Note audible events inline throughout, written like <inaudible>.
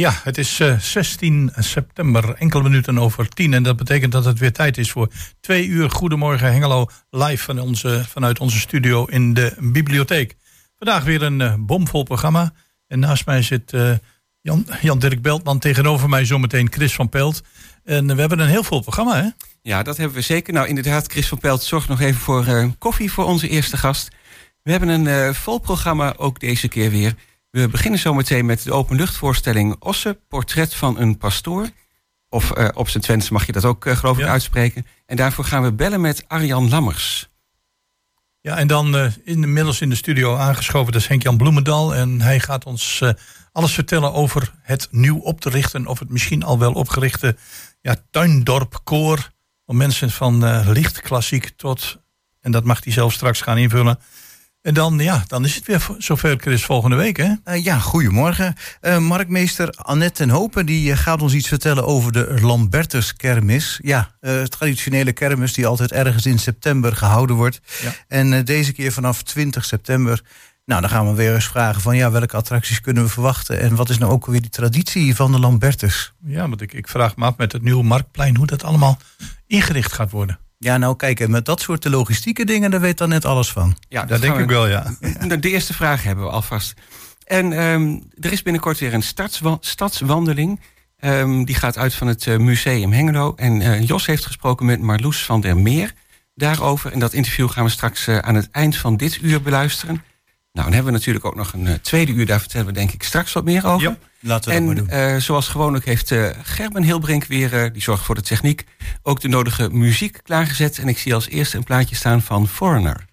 Ja, het is uh, 16 september, enkele minuten over 10. En dat betekent dat het weer tijd is voor twee uur Goedemorgen Hengelo live van onze, vanuit onze studio in de bibliotheek. Vandaag weer een uh, bomvol programma. En naast mij zit uh, Jan, Jan-Dirk Beltman, tegenover mij zometeen Chris van Pelt. En we hebben een heel vol programma, hè? Ja, dat hebben we zeker. Nou, inderdaad, Chris van Pelt zorgt nog even voor koffie voor onze eerste gast. We hebben een vol programma ook deze keer weer. We beginnen zometeen met de openluchtvoorstelling Osse, portret van een pastoor. Of uh, op zijn Twents mag je dat ook, uh, geloof ik, uitspreken. En daarvoor gaan we bellen met Arjan Lammers. Ja, en dan uh, inmiddels in de studio aangeschoven, dat is Henk-Jan Bloemendal. En hij gaat ons alles vertellen over het nieuw op te richten... of het misschien al wel opgerichte ja, Tuindorp Koor... om mensen van licht klassiek tot, en dat mag hij zelf straks gaan invullen... En dan, ja, dan is het weer zover, Chris, volgende week, hè? Uh, ja, goedemorgen. Uh, markmeester Annette ten Hopen die, uh, gaat ons iets vertellen over de Lambertus kermis. Ja, traditionele kermis die altijd ergens in september gehouden wordt. Ja. En deze keer vanaf 20 september. Nou, dan gaan we weer eens vragen van... ja, welke attracties kunnen we verwachten... en wat is nou ook weer die traditie van de Lambertus? Ja, want ik, ik vraag me af met het nieuwe Marktplein... hoe dat allemaal ingericht gaat worden. Ja, nou kijk, met dat soort logistieke dingen, daar weet dan net alles van. Ja, dat denk ik wel, ja. <laughs> De eerste vraag hebben we alvast. En um, er is binnenkort weer een stadswandeling. Um, die gaat uit van het uh, Museum Hengelo. En uh, Jos heeft gesproken met Marloes van der Meer daarover. En dat interview gaan we straks uh, aan het eind van dit uur beluisteren. Nou, dan hebben we natuurlijk ook nog een uh, tweede uur. Daar vertellen we denk ik straks wat meer over. Ja, laten we en, dat maar doen. Uh, zoals gewoonlijk heeft uh, Gerben Hilbrink weer, die zorgt voor de techniek... ook de nodige muziek klaargezet. En ik zie als eerste een plaatje staan van Foreigner.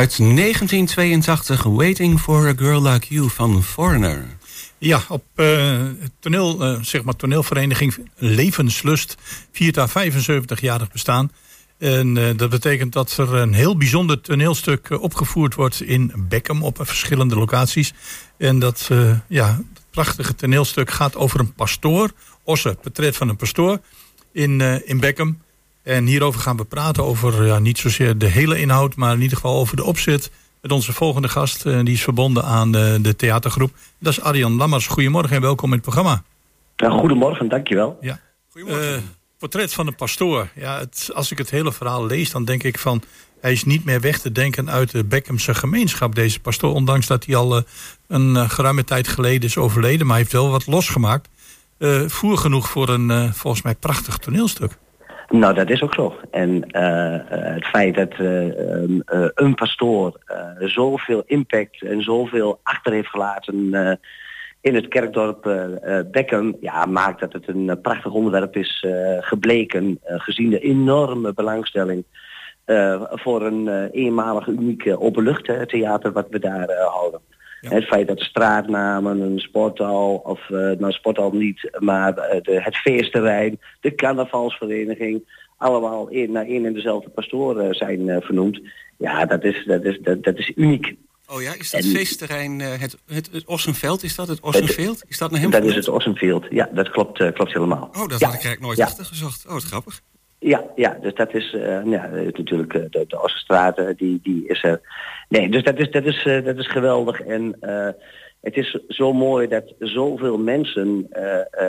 Uit 1982, Waiting for a Girl Like You van Foreigner. Ja, op uh, toneel, uh, zeg maar toneelvereniging Levenslust viert haar 75-jarig bestaan. En uh, dat betekent dat er een heel bijzonder toneelstuk opgevoerd wordt in Beckham op verschillende locaties. En dat ja, prachtige toneelstuk gaat over een pastoor, Osse, portret van een pastoor in, in Beckham. En hierover gaan we praten over ja, niet zozeer de hele inhoud, maar in ieder geval over de opzet. Met onze volgende gast, uh, die is verbonden aan de, de, theatergroep. Dat is Arjan Lammers. Goedemorgen en welkom in het programma. Ja, goedemorgen, dankjewel. Ja. Goedemorgen. Uh, portret van een pastoor. Ja, het, als ik het hele verhaal lees, dan denk ik van... hij is niet meer weg te denken uit de Beckhamse gemeenschap, deze pastoor. Ondanks dat hij al uh, een geruime tijd geleden is overleden. Maar hij heeft wel wat losgemaakt. voer genoeg voor een, volgens mij, prachtig toneelstuk. Nou, dat is ook zo. En uh, het feit dat uh, uh, een pastoor zoveel impact en zoveel achter heeft gelaten in het kerkdorp Beckham, ja, maakt dat het een prachtig onderwerp is gebleken, gezien de enorme belangstelling voor een eenmalig uniek openluchttheater wat we daar houden. Het feit dat straatnamen, een sporthal, of uh, nou sporthal niet, maar de, het feestterrein, de carnavalsvereniging, allemaal in, naar één en dezelfde pastoor uh, zijn uh, vernoemd. Ja, dat is, dat is, dat, dat is uniek. Oh ja, is dat en, feestterrein het, het, het Ossenveld? Is dat het Ossenveld? Is dat naar hem Dat is het Ossenveld, ja, dat klopt, klopt helemaal. Oh, dat ja. had ik eigenlijk nooit ja. achtergezocht. Oh, wat grappig. Ja, ja, dus dat is ja, natuurlijk de, de Ossenstraat, die, die is er. Nee, dus dat is, dat is, dat is geweldig. En het is zo mooi dat zoveel mensen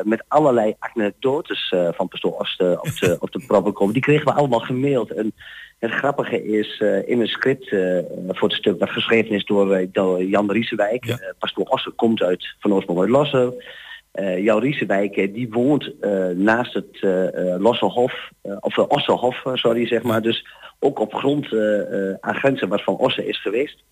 met allerlei anekdotes van Pastoor Osten op de, <laughs> op de proppen komen. Die kregen we allemaal gemaild. En het grappige is in een script voor het stuk dat geschreven is door, door Jan Riesewijk. Ja. Pastoor Osten komt uit van oorsprong uit Lossen. Jan Riesewijk die woont naast het Lossenhof, of Ossenhof, sorry zeg maar. Dus ook op grond aan grenzen wat van Ossen is geweest.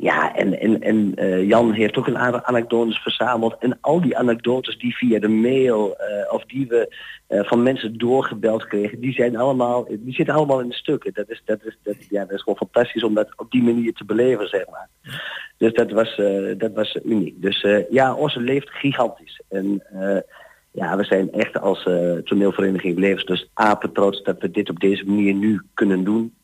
Ja, en, en, en uh, Jan heeft ook een aantal anekdotes verzameld. En al die anekdotes die via de mail uh, of die we uh, van mensen doorgebeld kregen, die zijn allemaal, die zitten allemaal in de stukken. Dat is, dat is, dat, ja, dat is gewoon fantastisch om dat op die manier te beleven, zeg maar. Dus dat was, dat was uniek. Dus ja, Osse leeft gigantisch. En ja, we zijn echt als toneelvereniging Levenslust apen trots dat we dit op deze manier nu kunnen doen.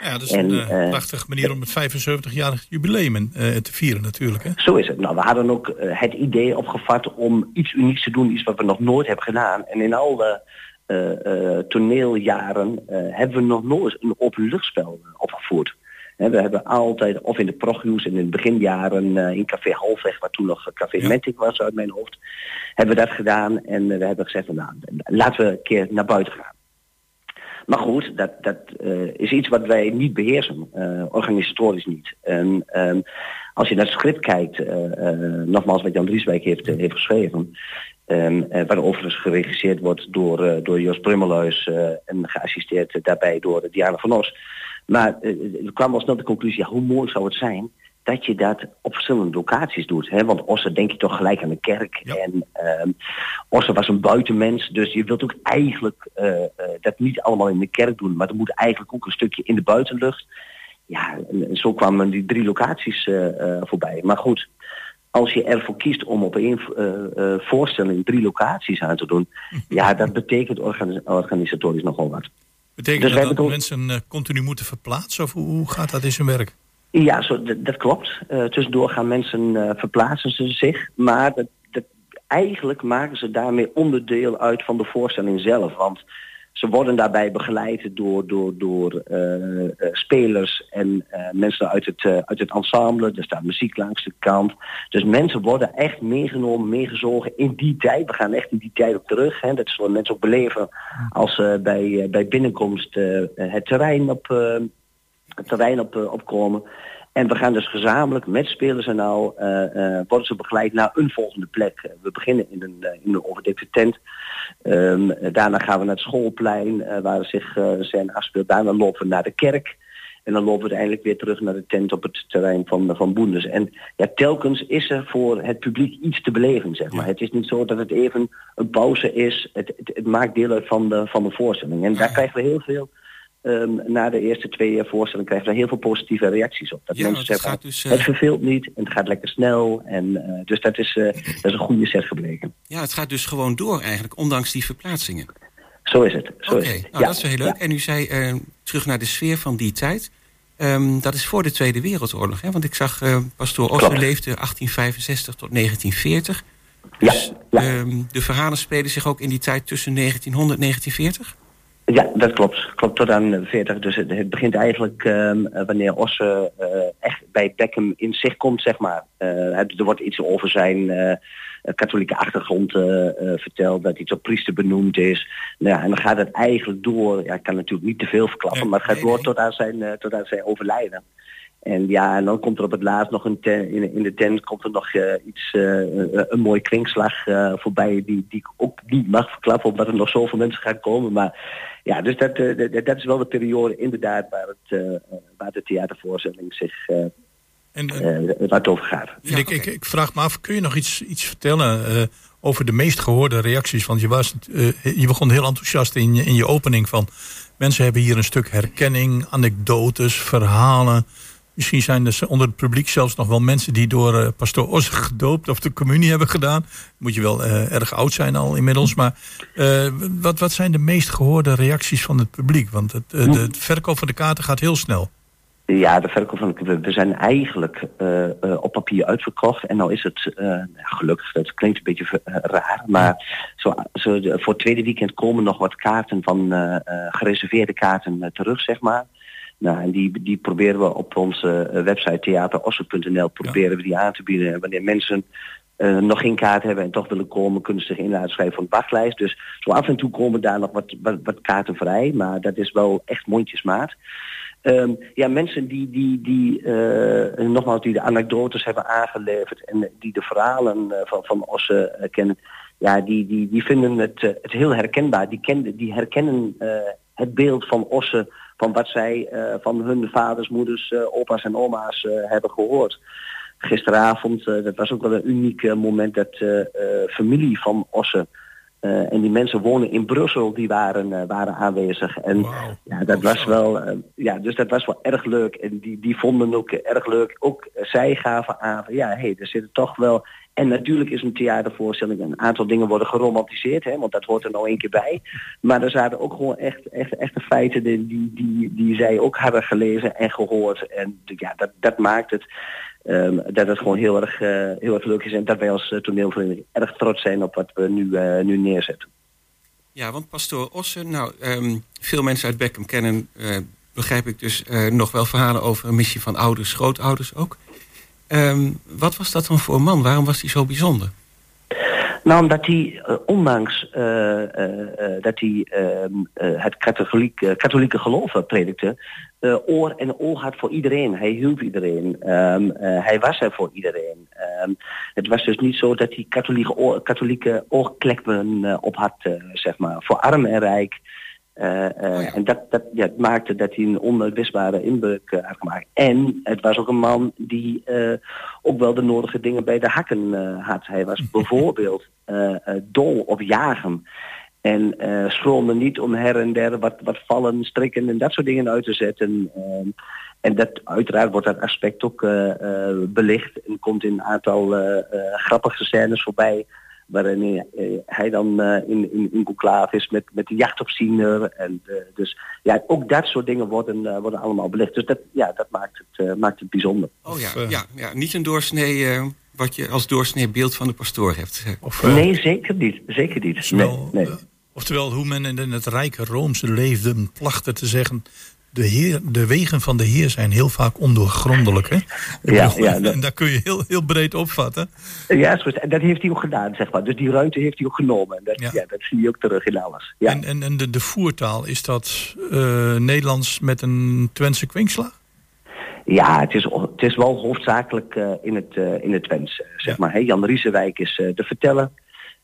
Ja, dat is en, een uh, prachtige manier om het 75-jarig jubileum uh, te vieren natuurlijk. Hè? Zo is het. Nou, we hadden ook uh, het idee opgevat om iets unieks te doen, iets wat we nog nooit hebben gedaan. En in al de toneeljaren hebben we nog nooit een openluchtspel opgevoerd. He, we hebben altijd, of in de prognieuws en in de beginjaren in Café Halfweg, waar toen nog Café ja. Mentic was uit mijn hoofd, hebben we dat gedaan. En we hebben gezegd, van, nou, laten we een keer naar buiten gaan. Maar goed, dat, dat uh, is iets wat wij niet beheersen, uh, organisatorisch niet. En um, als je naar het script kijkt, uh, nogmaals wat Jan Drieswijk heeft, heeft geschreven, um, waar overigens geregisseerd wordt door, door Jos Brummeluis en geassisteerd daarbij door Diana van Os. Maar we kwamen al snel de conclusie, hoe mooi zou het zijn dat je dat op verschillende locaties doet. Hè? Want Osse denk je toch gelijk aan de kerk. Ja. En um, Osse was een buitenmens, dus je wilt ook eigenlijk uh, uh, dat niet allemaal in de kerk doen, maar er moet eigenlijk ook een stukje in de buitenlucht. Ja, en, en zo kwamen die drie locaties uh, voorbij. Maar goed, als je ervoor kiest om op één voorstelling drie locaties aan te doen, <laughs> ja, dat betekent organis organisatorisch nogal wat. Betekent dus dat, dat mensen continu moeten verplaatsen of hoe, hoe gaat dat in zijn werk? Ja, zo, dat, klopt. Uh, tussendoor gaan mensen uh, verplaatsen ze zich. Maar dat, dat, eigenlijk maken ze daarmee onderdeel uit van de voorstelling zelf. Want ze worden daarbij begeleid door, door, door uh, spelers en mensen uit het, uit het ensemble. Er staat muziek langs de kant. Dus mensen worden echt meegenomen, meegezogen in die tijd. We gaan echt in die tijd op terug. Hè. Dat zullen mensen ook beleven als ze bij, bij binnenkomst het terrein op terrein op, uh, opkomen. En we gaan dus gezamenlijk met spelers en nou uh, uh, worden ze begeleid naar een volgende plek. We beginnen in een, in een overdekte tent. Um, daarna gaan we naar het schoolplein waar zich zijn afspeelt. Daarna lopen we naar de kerk. En dan lopen we uiteindelijk weer terug naar de tent op het terrein van, van Boendes. En ja, telkens is er voor het publiek iets te beleven, zeg maar. Ja. Het is niet zo dat het even een pauze is. Het, het, het, maakt deel uit van de, van de voorstelling. En daar krijgen we heel veel Um, na de eerste twee voorstellingen krijgen we heel veel positieve reacties op. Dat mensen zeggen, dus, het verveelt niet en het gaat lekker snel. En, dus dat is, dat is een goede set gebleken. Ja, het gaat dus gewoon door eigenlijk, ondanks die verplaatsingen. Zo is het. Oké, nou, ja. dat is wel heel leuk. En u zei terug naar de sfeer van die tijd. Um, dat is voor de Tweede Wereldoorlog. Hè? Want ik zag, pastoor Oslo leefde 1865 tot 1940. Dus ja, ja. Um, de verhalen spelen zich ook in die tijd tussen 1900 en 1940? Ja, dat klopt. Klopt tot aan 40. Dus het, het begint eigenlijk um, wanneer Osse uh, echt bij Beckham in zich komt, zeg maar. Uh, er wordt iets over zijn katholieke achtergrond verteld, dat hij tot priester benoemd is. Nou ja, en dan gaat het eigenlijk door, ja, ik kan natuurlijk niet te veel verklappen, maar het gaat door tot aan zijn, tot aan zijn overlijden. En ja, en dan komt er op het laatst nog een ten, in, in, de tent komt er nog uh, iets, een mooi kringslag voorbij die, die ik ook niet mag verklappen, omdat er nog zoveel mensen gaan komen. Maar ja, dus dat, dat, dat is wel de periode inderdaad waar, het, waar de theatervoorstelling zich en, uh, waar het over gaat. ik, ik, ik, vraag me af, kun je nog iets, iets vertellen uh, over de meest gehoorde reacties? Want je, was, uh, je begon heel enthousiast in je, in je opening van... mensen hebben hier een stuk herkenning, anekdotes, verhalen. Misschien zijn er onder het publiek zelfs nog wel mensen... die door pastoor Os gedoopt of de communie hebben gedaan. Moet je wel erg oud zijn al inmiddels. Maar wat, wat zijn de meest gehoorde reacties van het publiek? Want het, de, verkoop van de kaarten gaat heel snel. Ja, de verkoop van de we zijn eigenlijk uh, uh, op papier uitverkocht. En nou is het uh, gelukkig, dat klinkt een beetje raar, maar zo, zo voor het tweede weekend komen nog wat kaarten van gereserveerde kaarten terug, zeg maar. Nou, en die, die proberen we op onze website theaterossen.nl proberen we die aan te bieden. En wanneer mensen uh, nog geen kaart hebben en toch willen komen, kunnen ze zich in schrijven voor een wachtlijst. Dus zo af en toe komen daar nog wat, wat, wat kaarten vrij, maar dat is wel echt mondjesmaat. Um, ja, mensen die, die, die uh, nogmaals, die de anekdotes hebben aangeleverd en die de verhalen van, van Osse kennen, ja, die, die, die vinden het, het heel herkenbaar. Die, ken, die herkennen het beeld van Osse, van wat zij van hun vaders, moeders, opa's en oma's hebben gehoord. Gisteravond, dat was ook wel een uniek moment dat familie van Osse uh, en die mensen wonen in Brussel, die waren, uh, waren aanwezig. En wow. ja, dat was wel, uh, ja, dus dat was wel erg leuk. En die, die vonden ook erg leuk. Ook zij gaven aan, ja, hé, hey, er zitten toch wel. En natuurlijk is een theatervoorstelling, een aantal dingen worden geromantiseerd, hè, want dat hoort er nou één keer bij. Maar er zaten ook gewoon echt, echt, echte feiten die, die, die, die zij ook hadden gelezen en gehoord. En ja, dat, dat maakt het Um, dat het gewoon heel erg, uh, heel erg leuk is en dat wij als uh, toneelvereniging erg trots zijn op wat we nu, uh, nu neerzetten. Ja, want pastoor Ossen, nou, um, veel mensen uit Beckham kennen, begrijp ik dus, nog wel verhalen over een missie van ouders, grootouders ook. Um, wat was dat dan voor een man? Waarom was hij zo bijzonder? Nou, omdat hij, uh, ondanks uh, uh, dat hij ehm, het katholiek, katholieke geloof predikte, oor en oog had voor iedereen. Hij hielp iedereen. Um, hij was er voor iedereen. Het was dus niet zo dat hij katholieke, oor, katholieke oorkleppen op had, zeg maar, voor arm en rijk. Uh, uh, oh ja. En dat, dat ja, maakte dat hij een onuitwisbare inbreuk uh, had gemaakt. En het was ook een man die ook wel de nodige dingen bij de hakken had. Hij was <laughs> bijvoorbeeld dol op jagen. En schroomde niet om her en der wat, wat vallen, strikken en dat soort dingen uit te zetten. Ehm, en dat, uiteraard wordt dat aspect ook belicht en komt in een aantal grappige scènes voorbij waarin hij dan uh, in, in, in conclave is met, met de jachtopziener. En uh, dus ja, ook dat soort dingen worden, uh, worden allemaal belicht. Dus dat, ja, dat maakt het, maakt het bijzonder. Oh ja, ja, ja, niet een doorsnee wat je als doorsnee beeld van de pastoor hebt. Of, nee, zeker niet. Zeker niet. Nee, nee. Oftewel, hoe men in het rijke Roomse leefde, plachten te zeggen de, heer, de wegen van de Heer zijn heel vaak ondoorgrondelijk. Hè? Ja, ja, <laughs> dat... En daar kun je heel, heel breed opvatten. Ja, en dat heeft hij ook gedaan, zeg maar. Dus die ruimte heeft hij ook genomen. En dat, ja. ja dat zie je ook terug in alles. Ja. En, en, en de, de voertaal, is dat uh, Nederlands met een Twentse kwinkslag? Ja, het is, het is wel hoofdzakelijk uh, in het, uh, in het Twents, zeg maar. Hè? Jan Riesenwijk is te vertellen.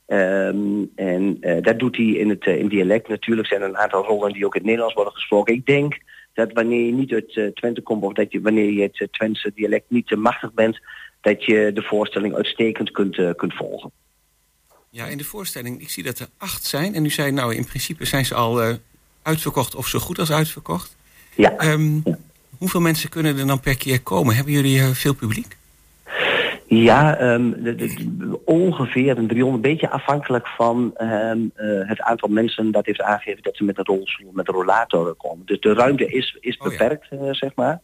Um, en dat doet hij in het in dialect. Natuurlijk zijn er een aantal rollen die ook in het Nederlands worden gesproken. Ik denk dat wanneer je niet uit uh, Twente komt of dat je, wanneer je het uh, Twentse dialect niet te machtig bent, dat je de voorstelling uitstekend kunt, uh, kunt volgen. Ja, in de voorstelling, ik zie dat er acht zijn. En u zei, nou, in principe zijn ze al uitverkocht of zo goed als uitverkocht. Ja. Ehm, Ja. Hoeveel mensen kunnen er dan per keer komen? Hebben jullie eh, veel publiek? Ja, de- de- de- ongeveer een 300, beetje afhankelijk van ehm, eh, het aantal mensen dat heeft aangegeven dat ze met een rolstoel, met een rollator komen. Dus de ruimte is, is Oh ja. beperkt, eh, zeg maar.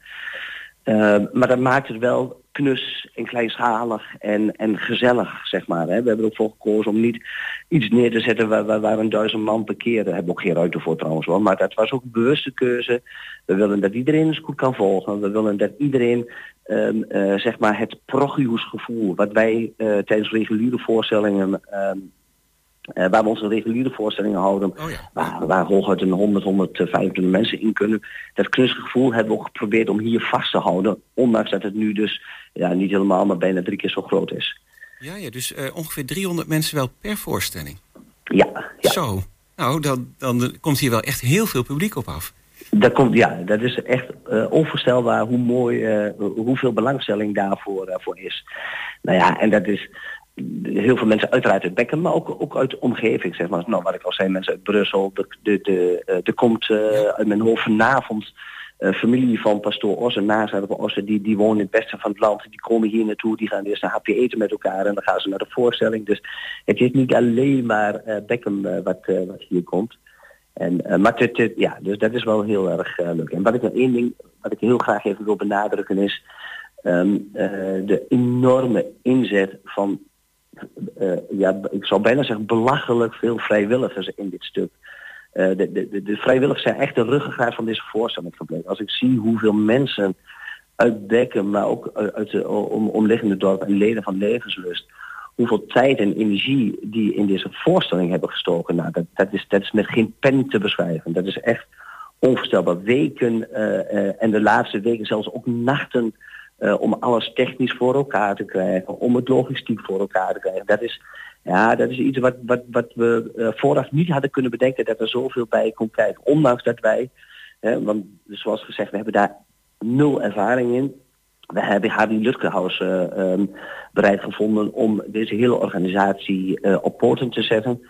Ehm, maar dat maakt het wel knus en kleinschalig en, en gezellig, zeg maar. Hè. We hebben er ook voor gekozen om niet iets neer te zetten waar, waar, een duizend man per keer. Daar hebben we ook geen ruimte voor trouwens wel. Maar dat was ook een bewuste keuze. We willen dat iedereen eens goed kan volgen. We willen dat iedereen ehm, eh, zeg maar het progiusgevoel wat wij eh, tijdens reguliere voorstellingen ehm, eh, waar we onze reguliere voorstellingen houden, Oh ja. waar, waar hooguit een 100, 125 mensen in kunnen. Dat kunstgevoel hebben we ook geprobeerd om hier vast te houden, ondanks dat het nu dus ja, niet helemaal, maar bijna drie keer zo groot is. Ja, ja dus eh, ongeveer 300 mensen wel per voorstelling. Ja, ja. Zo. Nou, dan, dan komt hier wel echt heel veel publiek op af. Dat komt, ja, dat is echt eh, onvoorstelbaar hoe mooi, eh, hoeveel belangstelling daarvoor eh, voor is. Nou ja, en dat is heel veel mensen uiteraard uit Bekken, maar ook, ook uit de omgeving, zeg maar. Nou, wat ik al zei, mensen uit Brussel. De, de, de, eh, er komt eh, uit mijn hoofd vanavond eh, familie van pastoor Osse, nazaten van Osse, die, die wonen in het beste van het land. Die komen hier naartoe, die gaan eerst een hapje eten met elkaar en dan gaan ze naar de voorstelling. Dus het is niet alleen maar eh Beckham wat, wat hier komt. En, maar het, het- ja, dus dat is wel heel erg leuk. En wat ik nog één ding, wat ik heel graag even wil benadrukken is ehm, eh, de enorme inzet van, eh, ja, ik zou bijna zeggen belachelijk veel vrijwilligers in dit stuk. Eh, de, de, de, vrijwilligers zijn echt de ruggengraat van deze voorstelling gebleken. Als ik zie hoeveel mensen uit Bekken, maar ook uit uit de om, omliggende dorpen en leden van Levenslust, hoeveel tijd en energie die in deze voorstelling hebben gestoken, nou, dat, is, dat is met geen pen te beschrijven. Dat is echt onvoorstelbaar. Weken eh, eh, en de laatste weken zelfs ook nachten eh, om alles technisch voor elkaar te krijgen, om het logistiek voor elkaar te krijgen. Dat is, ja, dat is iets wat, wat, wat we eh, vooraf niet hadden kunnen bedenken dat er zoveel bij komt kijken. Ondanks dat wij, hè, want zoals gezegd, we hebben daar nul ervaring in. We hebben Hardy Lutkehaus eh, ehm, bereid gevonden om deze hele organisatie op poten te zetten.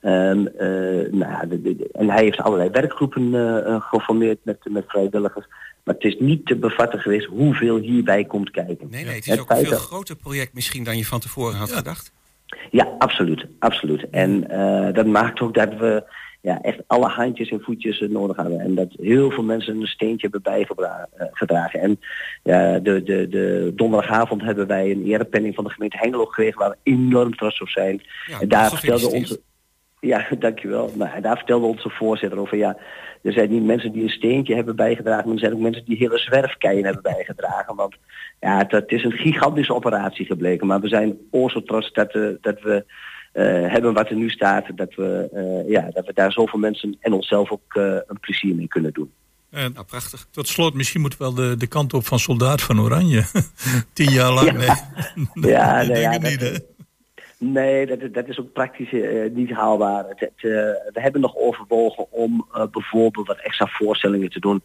Ehm, eh, nou, ja, de- de- en hij heeft allerlei werkgroepen eh, geformeerd met, met vrijwilligers. Maar het is niet te bevatten geweest hoeveel hierbij komt kijken. Nee, nee, het is Het ook een veel dat- groter project misschien dan je van tevoren had gedacht. Ja, absoluut. absoluut. En dat maakt ook dat we ja, echt alle handjes en voetjes nodig hebben. En dat heel veel mensen een steentje hebben bijgedragen. En ja, de, de, de donderdagavond hebben wij een erepenning van de gemeente Hengelo gekregen waar we enorm trots op zijn. Ja, en daar vertelde onze. Ja, <laughs> dankjewel. Nou, en daar vertelde onze voorzitter over ja, er zijn niet mensen die een steentje hebben bijgedragen, maar er zijn ook mensen die hele zwerfkeien hebben bijgedragen. Want ja, het, het is een gigantische operatie gebleken. Maar we zijn o zo trots dat, eh, dat we eh, hebben wat er nu staat. Dat we, eh, ja, dat we daar zoveel mensen en onszelf ook een plezier mee kunnen doen. En Nou, prachtig. tot slot, misschien moet wel de, de kant op van soldaat van Oranje. <laughs> Tien jaar lang, nee. Ja, nee, ja, <laughs> niet, dat- hè? Nee, dat, dat is ook praktisch eh, niet haalbaar. Het, eh, we hebben nog overwogen om eh, bijvoorbeeld wat extra voorstellingen te doen.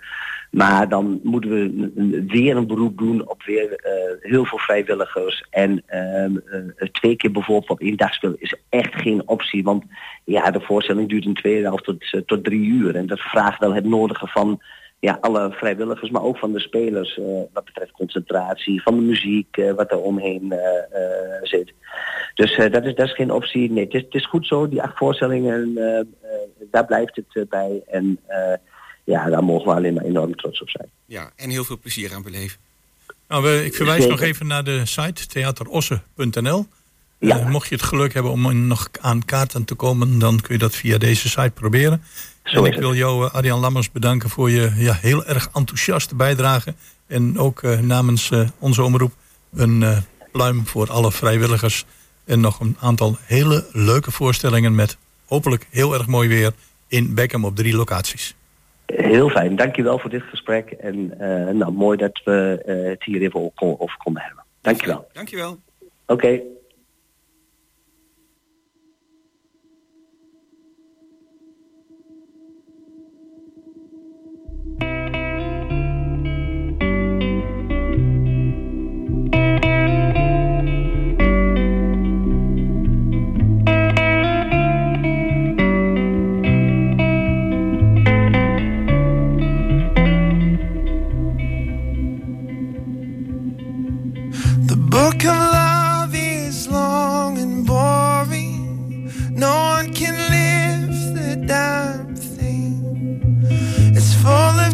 Maar dan moeten we weer een beroep doen op weer heel veel vrijwilligers. En ehm, eh, twee keer bijvoorbeeld op één dag spelen is echt geen optie. Want ja, de voorstelling duurt een tweede helft tot, tot drie uur. En dat vraagt wel het nodige van ja, alle vrijwilligers, maar ook van de spelers. eh, wat betreft concentratie, van de muziek, eh, wat er omheen eh, eh, zit. Dus eh, dat, is, dat is geen optie. Nee, het is, het is goed zo, die acht voorstellingen, eh, eh, daar blijft het bij. En eh, ja, daar mogen we alleen maar enorm trots op zijn. Ja, en heel veel plezier aan beleven. Nou, we, ik verwijs Zeker. nog even naar de site theaterosse.nl. Ja. Eh, mocht je het geluk hebben om nog aan kaarten te komen, dan kun je dat via deze site proberen. Zo en ik wil jou, eh, Arjan Lammers, bedanken voor je ja, heel erg enthousiaste bijdrage. En ook eh, namens eh, onze omroep een eh, pluim voor alle vrijwilligers. En nog een aantal hele leuke voorstellingen met hopelijk heel erg mooi weer in Beckham op drie locaties. Heel fijn, dankjewel voor dit gesprek. En eh, nou, mooi dat we het hier even over konden hebben. Dankjewel. Dankjewel. Oké.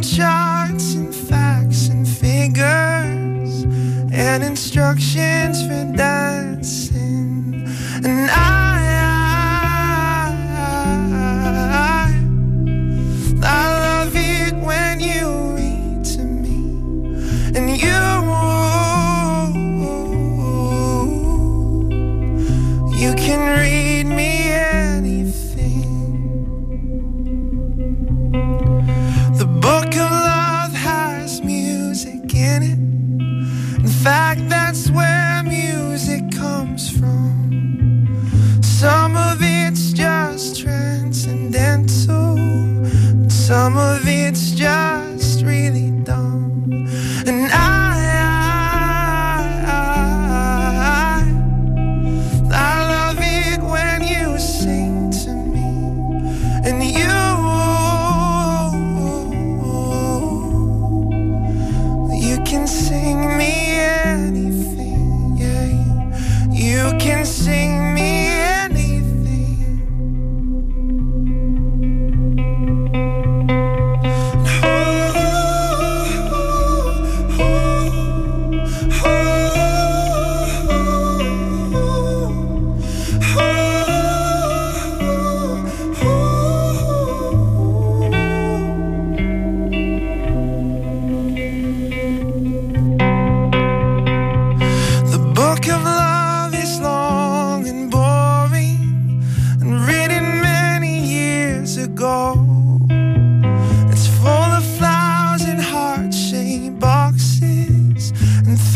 Charts and facts and figures and instructions for dancing.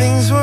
Things we're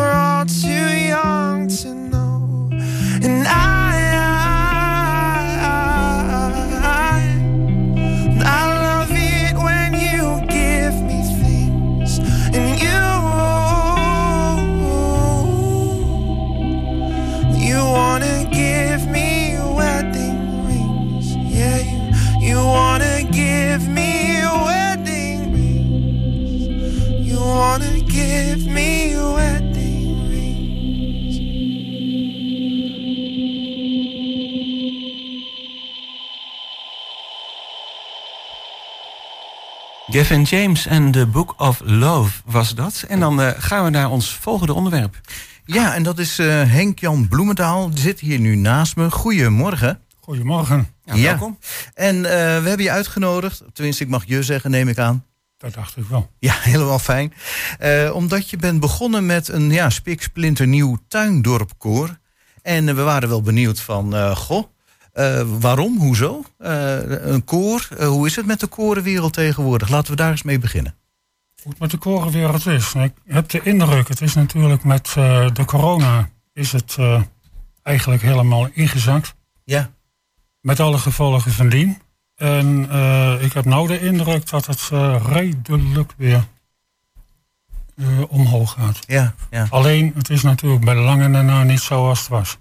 Gavin James en The Book of Love was dat. En dan eh, gaan we naar ons volgende onderwerp. Ja, en dat is eh, Henk-Jan Bloemendaal. Die zit hier nu naast me. Goedemorgen. Goedemorgen. Ja, Ja. Welkom. En eh, we hebben je uitgenodigd. Tenminste, ik mag je zeggen, neem ik aan. Dat dacht ik wel. Ja, <laughs> helemaal fijn. Eh, omdat je bent begonnen met een ja, spiksplinternieuw tuindorpkoor. En we waren wel benieuwd van, eh, goh, eh, waarom, hoezo? Eh, een koor, eh, hoe is het met de korenwereld tegenwoordig? Laten we daar eens mee beginnen. Hoe het met de korenwereld is. Ik heb de indruk, het is natuurlijk met de corona is het eigenlijk helemaal ingezakt. Ja, Met alle gevolgen van dien. En ik heb nou de indruk dat het redelijk weer omhoog gaat. ja, ja. Alleen, het is natuurlijk bij lange na niet zoals het was.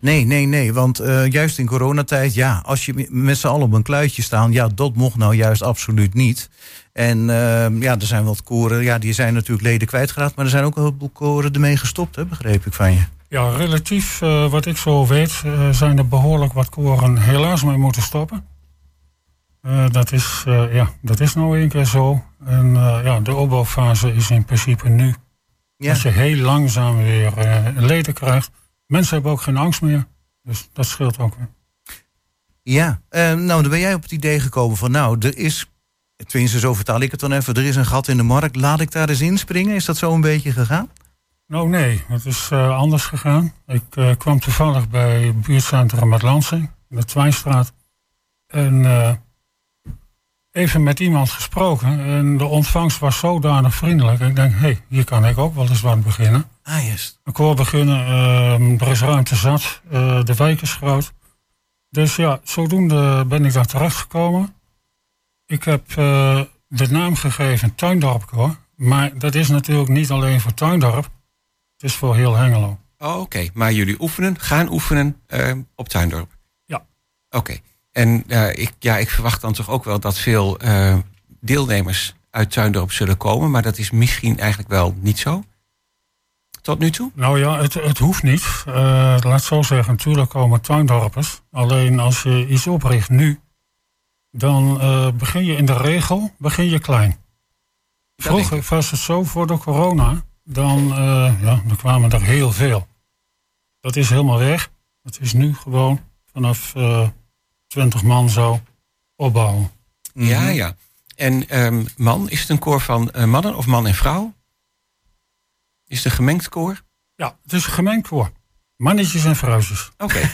Nee, nee, nee. Want eh, juist in coronatijd, ja, als je met z'n allen op een kluitje staan, ja, dat mocht nou juist absoluut niet. En eh, ja, er zijn wat koren, ja, die zijn natuurlijk leden kwijtgeraakt, maar er zijn ook een heleboel koren ermee gestopt, hè, begreep ik van je. Ja, relatief eh, wat ik zo weet, eh, zijn er behoorlijk wat koren helaas mee moeten stoppen. Dat, is, ja, dat is nou één keer zo. En ja, de opbouwfase is in principe nu. Ja, Als je heel langzaam weer leden krijgt. Mensen hebben ook geen angst meer. Dus dat scheelt ook weer. ja. Eh, nou, dan ben jij op het idee gekomen van, nou, er is, tenminste zo vertaal ik het dan even, er is een gat in de markt, laat ik daar eens inspringen. Is dat zo een beetje gegaan? Nou nee, het is eh, anders gegaan. Ik eh, kwam toevallig bij het buurtcentrum met Lansing, in de Twijnstraat. En eh, even met iemand gesproken. En de ontvangst was zodanig vriendelijk. Ik denk, hé, hey, hier kan ik ook wel eens wat beginnen. Ah, juist. Ik wil beginnen, eh, er is ruimte zat, eh, de wijk is groot. Dus ja, zodoende ben ik daar terechtgekomen. Ik heb eh, de naam gegeven Tuindorp hoor. Maar dat is natuurlijk niet alleen voor Tuindorp. Het is voor heel Hengelo. Oh, Oké, maar jullie oefenen, gaan oefenen eh, op Tuindorp? Ja. Oké. En eh, ik, ja, ik verwacht dan toch ook wel dat veel eh, deelnemers uit Tuindorp zullen komen. Maar dat is misschien eigenlijk wel niet zo. tot nu toe? Nou ja, het, het hoeft niet. Uh, laat zo zeggen, natuurlijk komen tuindorpers. Alleen als je iets opricht nu, dan begin je in de regel begin je klein. Vroeger was het zo voor de corona, dan, ja, dan kwamen er heel veel. Dat is helemaal weg. Het is nu gewoon vanaf 20 man zo opbouwen. Ja, mhm. ja. En um, man, is het een koor van mannen of man en vrouw? Is het een gemengd koor? Ja, het is een gemengd koor. Mannetjes en vrouwtjes. Oké.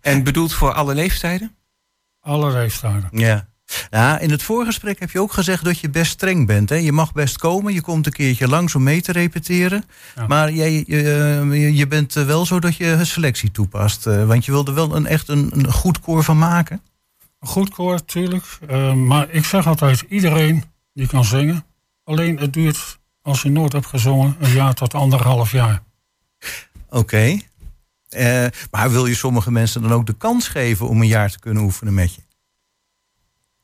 en bedoeld voor alle leeftijden? Alle leeftijden. Ja. Ja, in het voorgesprek heb je ook gezegd dat je best streng bent. Hè? Je mag best komen, je komt een keertje langs om mee te repeteren. Maar jij, je, je bent wel zo dat je selectie toepast. Eh, want je wilde wel een, echt een, een goed koor van maken. Een goed koor, tuurlijk. Uh, maar ik zeg altijd, iedereen die kan zingen. Alleen het duurt als je nooit hebt gezongen, een jaar tot anderhalf jaar. Oké. Uh, maar wil je sommige mensen dan ook de kans geven om een jaar te kunnen oefenen met je?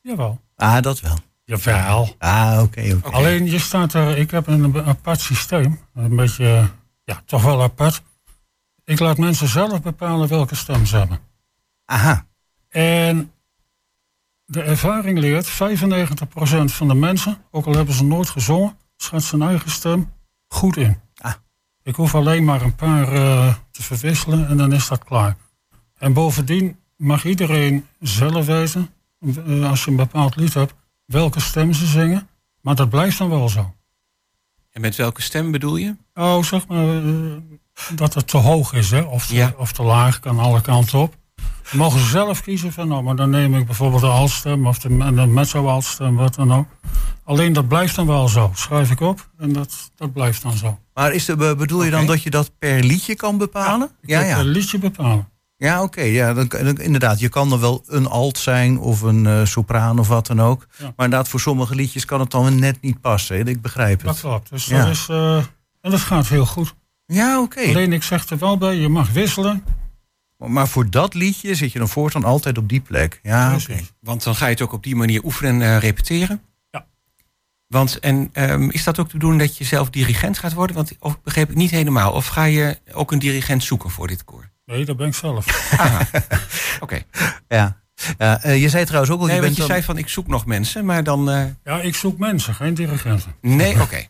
Jawel. Ah, dat wel. Jawel. Ah, oké. Okay, Alleen je staat er, ik heb een apart systeem. Een beetje, ja, toch wel apart. Ik laat mensen zelf bepalen welke stem ze hebben. Aha. En de ervaring leert, 95% van de mensen, ook al hebben ze nooit gezongen, schat zijn eigen stem goed in. Ah. Ik hoef alleen maar een paar uh, te verwisselen en dan is dat klaar. En bovendien mag iedereen zelf weten, als je een bepaald lied hebt, welke stem ze zingen. Maar dat blijft dan wel zo. En met welke stem bedoel je? Oh, zeg maar uh, dat het te hoog is, hè? Of, te, ja. of te laag, kan alle kanten op. Dan mogen ze zelf kiezen van, nou, maar dan neem ik bijvoorbeeld de altstem of de, de mezzo-altstem, wat dan ook. Alleen dat blijft dan wel zo. Schrijf ik op en dat, dat blijft dan zo. Maar is de, bedoel je dan dat je dat per liedje kan bepalen? Ja, ja, ja. per liedje bepalen. Ja, oké. ja, dan, inderdaad, je kan er wel een alt zijn of een uh, sopraan of wat dan ook. Maar inderdaad, voor sommige liedjes kan het dan net niet passen. Ik begrijp het. Dat klopt. Dus dat is, uh, en dat gaat heel goed. Ja, oké. Alleen ik zeg er wel bij, je mag wisselen. Maar voor dat liedje zit je dan voortaan altijd op die plek. Ja, oké. Okay. Want dan ga je het ook op die manier oefenen en uh, repeteren. Want en um, is dat ook te doen dat je zelf dirigent gaat worden? Want of begreep ik niet helemaal. Of ga je ook een dirigent zoeken voor dit koor? Nee, dat ben ik zelf. <laughs> Oké. Ja. Ja, uh, je zei trouwens ook al. Nee, je, bent je dan... zei van ik zoek nog mensen, maar dan. Uh... Ja, ik zoek mensen, geen dirigenten. Nee, <laughs> oké. Okay.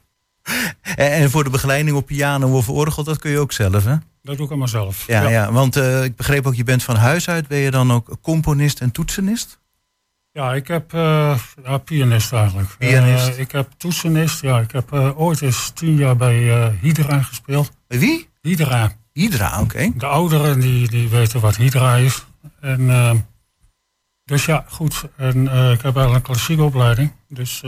en, en, voor de begeleiding op piano of orgel, dat kun je ook zelf, hè? Dat doe ik allemaal zelf. Ja, ja. ja want uh, ik begreep ook, je bent van huis uit. Ben je dan ook componist en toetsenist? Ja, ik heb ja, pianist eigenlijk. Pianist. Ik heb toetsenist. Ja, ik heb ooit eens tien jaar bij Hydra gespeeld. Bij wie? Hydra. Hydra, oké. Okay. De ouderen die, die weten wat Hydra is. En, dus ja, goed. En ik heb eigenlijk een klassieke opleiding. Dus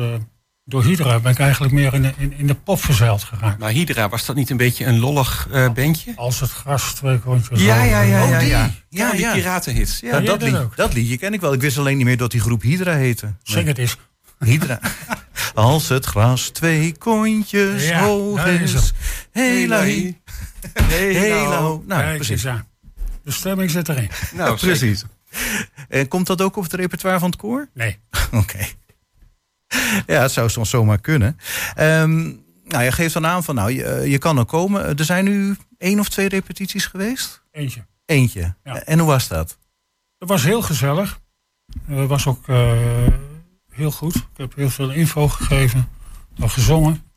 door Hydra ben ik eigenlijk meer in de, in, in de pop verzeild geraakt. Maar Hydra, was dat niet een beetje een lollig uh, bandje? Als het gras twee kontjes. Ja, ja, ja, ja, ja. Ja, die piratenhits. Ja, dat, dat, lied, dat liedje ken ik wel. Ik wist alleen niet meer dat die groep Hydra heette. Nee. Zeg het eens. Hydra. <laughs> Als het gras twee kontjes hoog is. Hela, hela, Nou, ja, precies. Ja. De stemming zit erin. <laughs> Nou, precies. En komt dat ook op het repertoire van het koor? Nee. <laughs> Oké. Okay. Ja, het zou soms zomaar kunnen. Um, nou, je geeft dan aan van, nou, je, je kan er komen. Er zijn nu één of twee repetities geweest? Eentje. Eentje. Ja. En hoe was dat? Het was heel gezellig. Het was ook uh, heel goed. Ik heb heel veel info gegeven. Nog gezongen.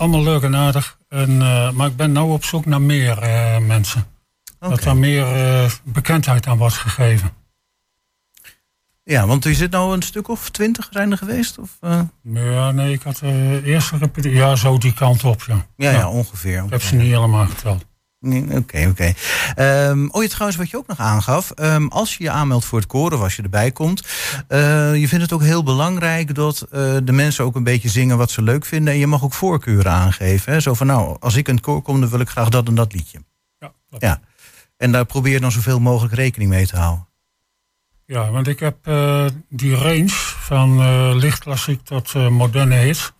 Allemaal leuk en aardig. En, uh, maar ik ben nu op zoek naar meer uh, mensen. Okay. Dat er meer bekendheid aan wordt gegeven. Ja, want u zit nou een stuk of twintig zijn er geweest? Of. Ja, nee, ik had eerst repetitie. Ja, zo die kant op, ja. Ja, ja, ja ongeveer. Ik heb ze niet helemaal geteld. Oké, nee, oké. Okay, okay. um, oh, je trouwens, wat je ook nog aangaf. Um, als je je aanmeldt voor het koren, of als je erbij komt. Uh, je vindt het ook heel belangrijk dat de mensen ook een beetje zingen wat ze leuk vinden. En je mag ook voorkeuren aangeven. Hè? Zo van, nou, als ik in het koor kom, dan wil ik graag dat en dat liedje. Ja, ja. En daar probeer je dan zoveel mogelijk rekening mee te houden. Ja, want ik heb uh, die range van uh, lichtklassiek tot moderne hits.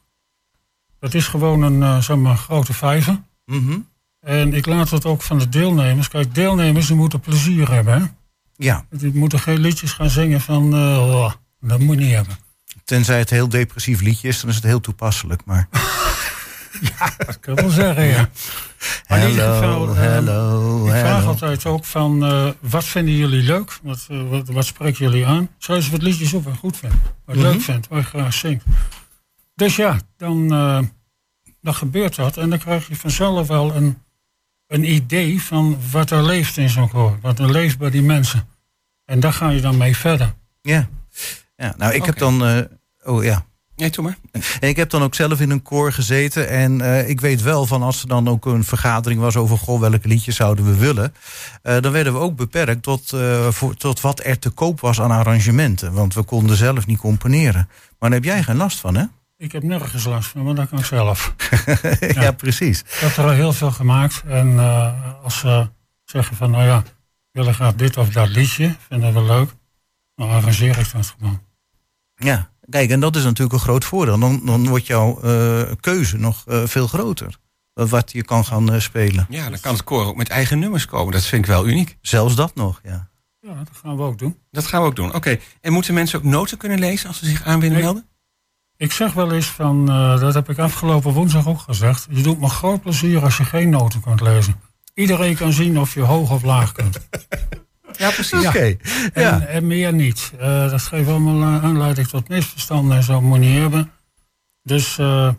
Dat is gewoon een zeg maar, grote vijver. Mm -hmm. En ik laat het ook van de deelnemers. Kijk, deelnemers die moeten plezier hebben. Hè? Ja. Die moeten geen liedjes gaan zingen van... Oh, dat moet je niet hebben. Tenzij het heel depressief liedje is, dan is het heel toepasselijk. Maar... <laughs> Dat kan wel zeggen, ja. Maar in ieder geval, Hello, eh, hello, Ik vraag hello. altijd ook van, eh, wat vinden jullie leuk? Wat, eh, wat, wat spreken jullie aan? Schrijf eens wat liedjes op wat goed vindt. Wat je Mhm. leuk vindt, wat je graag zingt. Dus ja, dan, eh, dan gebeurt dat. En dan krijg je vanzelf wel een, een idee van wat er leeft in zo'n koor. Wat er leeft bij die mensen. En daar ga je dan mee verder. Ja. ja, nou ik heb dan... eh, oh ja, Nee, doe maar. En ik heb dan ook zelf in een koor gezeten. En eh, ik weet wel van als er dan ook een vergadering was over goh, welke liedjes zouden we willen. eh, dan werden we ook beperkt tot, eh, voor, tot wat er te koop was aan arrangementen. Want we konden zelf niet componeren. Maar daar heb jij geen last van, hè? Ik heb nergens last van, maar dat kan ik zelf. <laughs> ja. precies. Ik heb er al heel veel gemaakt. En eh, als ze zeggen van, nou ja, we willen graag dit of dat liedje, vinden we leuk. Dan arrangeer ik dat gewoon. Ja, kijk, en dat is natuurlijk een groot voordeel. Dan, dan wordt jouw eh, keuze nog eh, veel groter. Wat- Wat je kan gaan spelen. Ja, dan kan het koor ook met eigen nummers komen. Dat vind ik wel uniek. Zelfs dat nog, ja. Ja, dat gaan we ook doen. Dat gaan we ook doen. Oké. En moeten mensen ook noten kunnen lezen als ze zich aan willen Nee. Ik zeg wel eens van, eh, dat heb ik afgelopen woensdag ook gezegd. Je doet me groot plezier als je geen noten kunt lezen. Iedereen kan zien of je hoog of laag kunt. Ja, precies. Oké, En, ja. en meer niet. Eh, dat geeft allemaal eh, aanleiding tot misverstanden en zo moet je niet hebben. Dus eh,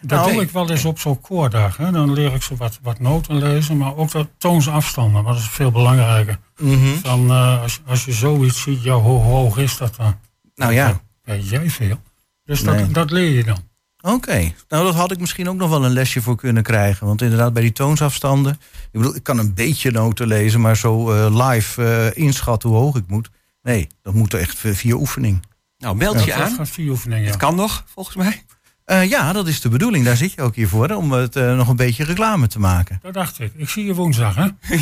dat Nou, doe ik wel eens op zo'n koordag. Hè. Dan leer ik ze wat, wat noten lezen, maar ook dat toonsafstanden. Dat is veel belangrijker. Mhm. Van, eh, als, als je zoiets ziet, ja, hoe hoog is dat dan? Nou ja. Weet jij veel. Dus Nee. dat, dat leer je dan. Oké, nou dat had ik misschien ook nog wel een lesje voor kunnen krijgen. Want inderdaad, bij die toonsafstanden. Ik bedoel, ik kan een beetje noten lezen, maar zo eh, live eh, inschatten hoe hoog ik moet. Nee, dat moet echt v- via oefening. Nou, meld je Dat aan. gaat vier oefeningen. Het kan nog, volgens mij. Eh, ja, dat is de bedoeling. Daar zit je ook hier voor, hè, om het eh, nog een beetje reclame te maken. Dat dacht ik. Ik zie je woensdag, hè? <laughs>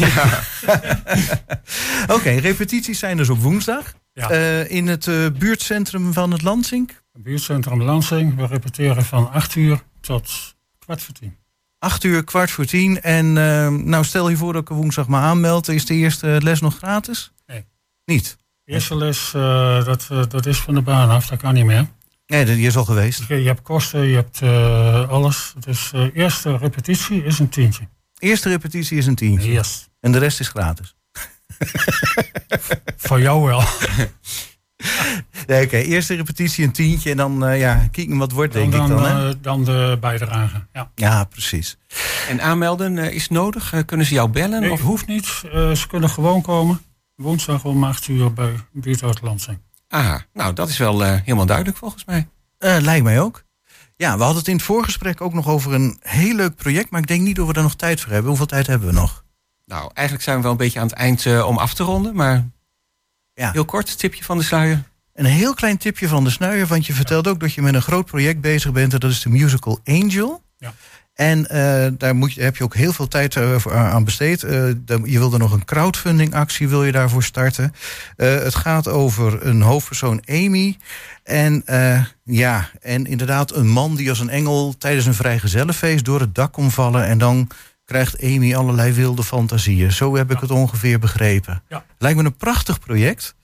<laughs> Oké, repetities zijn dus op woensdag. Ja. Eh, in het eh, buurtcentrum van het Lansink. Buurtcentrum Lansing. We repeteren van 8 uur tot kwart voor tien. Acht uur, kwart voor tien. En eh, nou, stel je voor dat ik woensdag me aanmeld. Is de eerste les nog gratis? Nee. Niet? Eerste les, eh, dat, eh, dat is van de baan af. Dat kan niet meer. Nee, die is al geweest. Je, je hebt kosten, je hebt eh, alles. Dus eerste repetitie is een tientje. Eerste repetitie is een tientje. Yes. En de rest is gratis. <laughs> Voor jou wel. <laughs> <laughs> Nee, Oké, eerste repetitie een tientje en dan uh, ja, kijken wat wordt, denk dan, ik dan. Hè? Uh, dan de bijdrage. Ja, ja precies. En aanmelden uh, is nodig? Uh, kunnen ze jou bellen? Nee, of? hoeft niet. Uh, ze kunnen gewoon komen. Woensdag om 8 uur bij Buurthout Lansing. Ah, nou dat is wel uh, helemaal duidelijk volgens mij. Uh, lijkt mij ook. Ja, we hadden het in het voorgesprek ook nog over een heel leuk project, maar ik denk niet of we er nog tijd voor hebben. Hoeveel tijd hebben we nog? Nou, eigenlijk zijn we wel een beetje aan het eind uh, om af te ronden, maar ja. heel kort, tipje van de sluier. Een heel klein tipje van de sluier, want je vertelt ook dat je met een groot project bezig bent. En dat is de musical Angel. Ja. En uh, daar moet je, heb je ook heel veel tijd uh, voor, aan besteed. Uh, je wilde nog een crowdfunding actie wil je daarvoor starten. het gaat over een hoofdpersoon Amy. En ja, en inderdaad een man die als een engel tijdens een vrijgezellenfeest door het dak kon vallen. En dan krijgt Amy allerlei wilde fantasieën. Zo heb ik ja. het ongeveer begrepen. Ja. Lijkt me een prachtig project.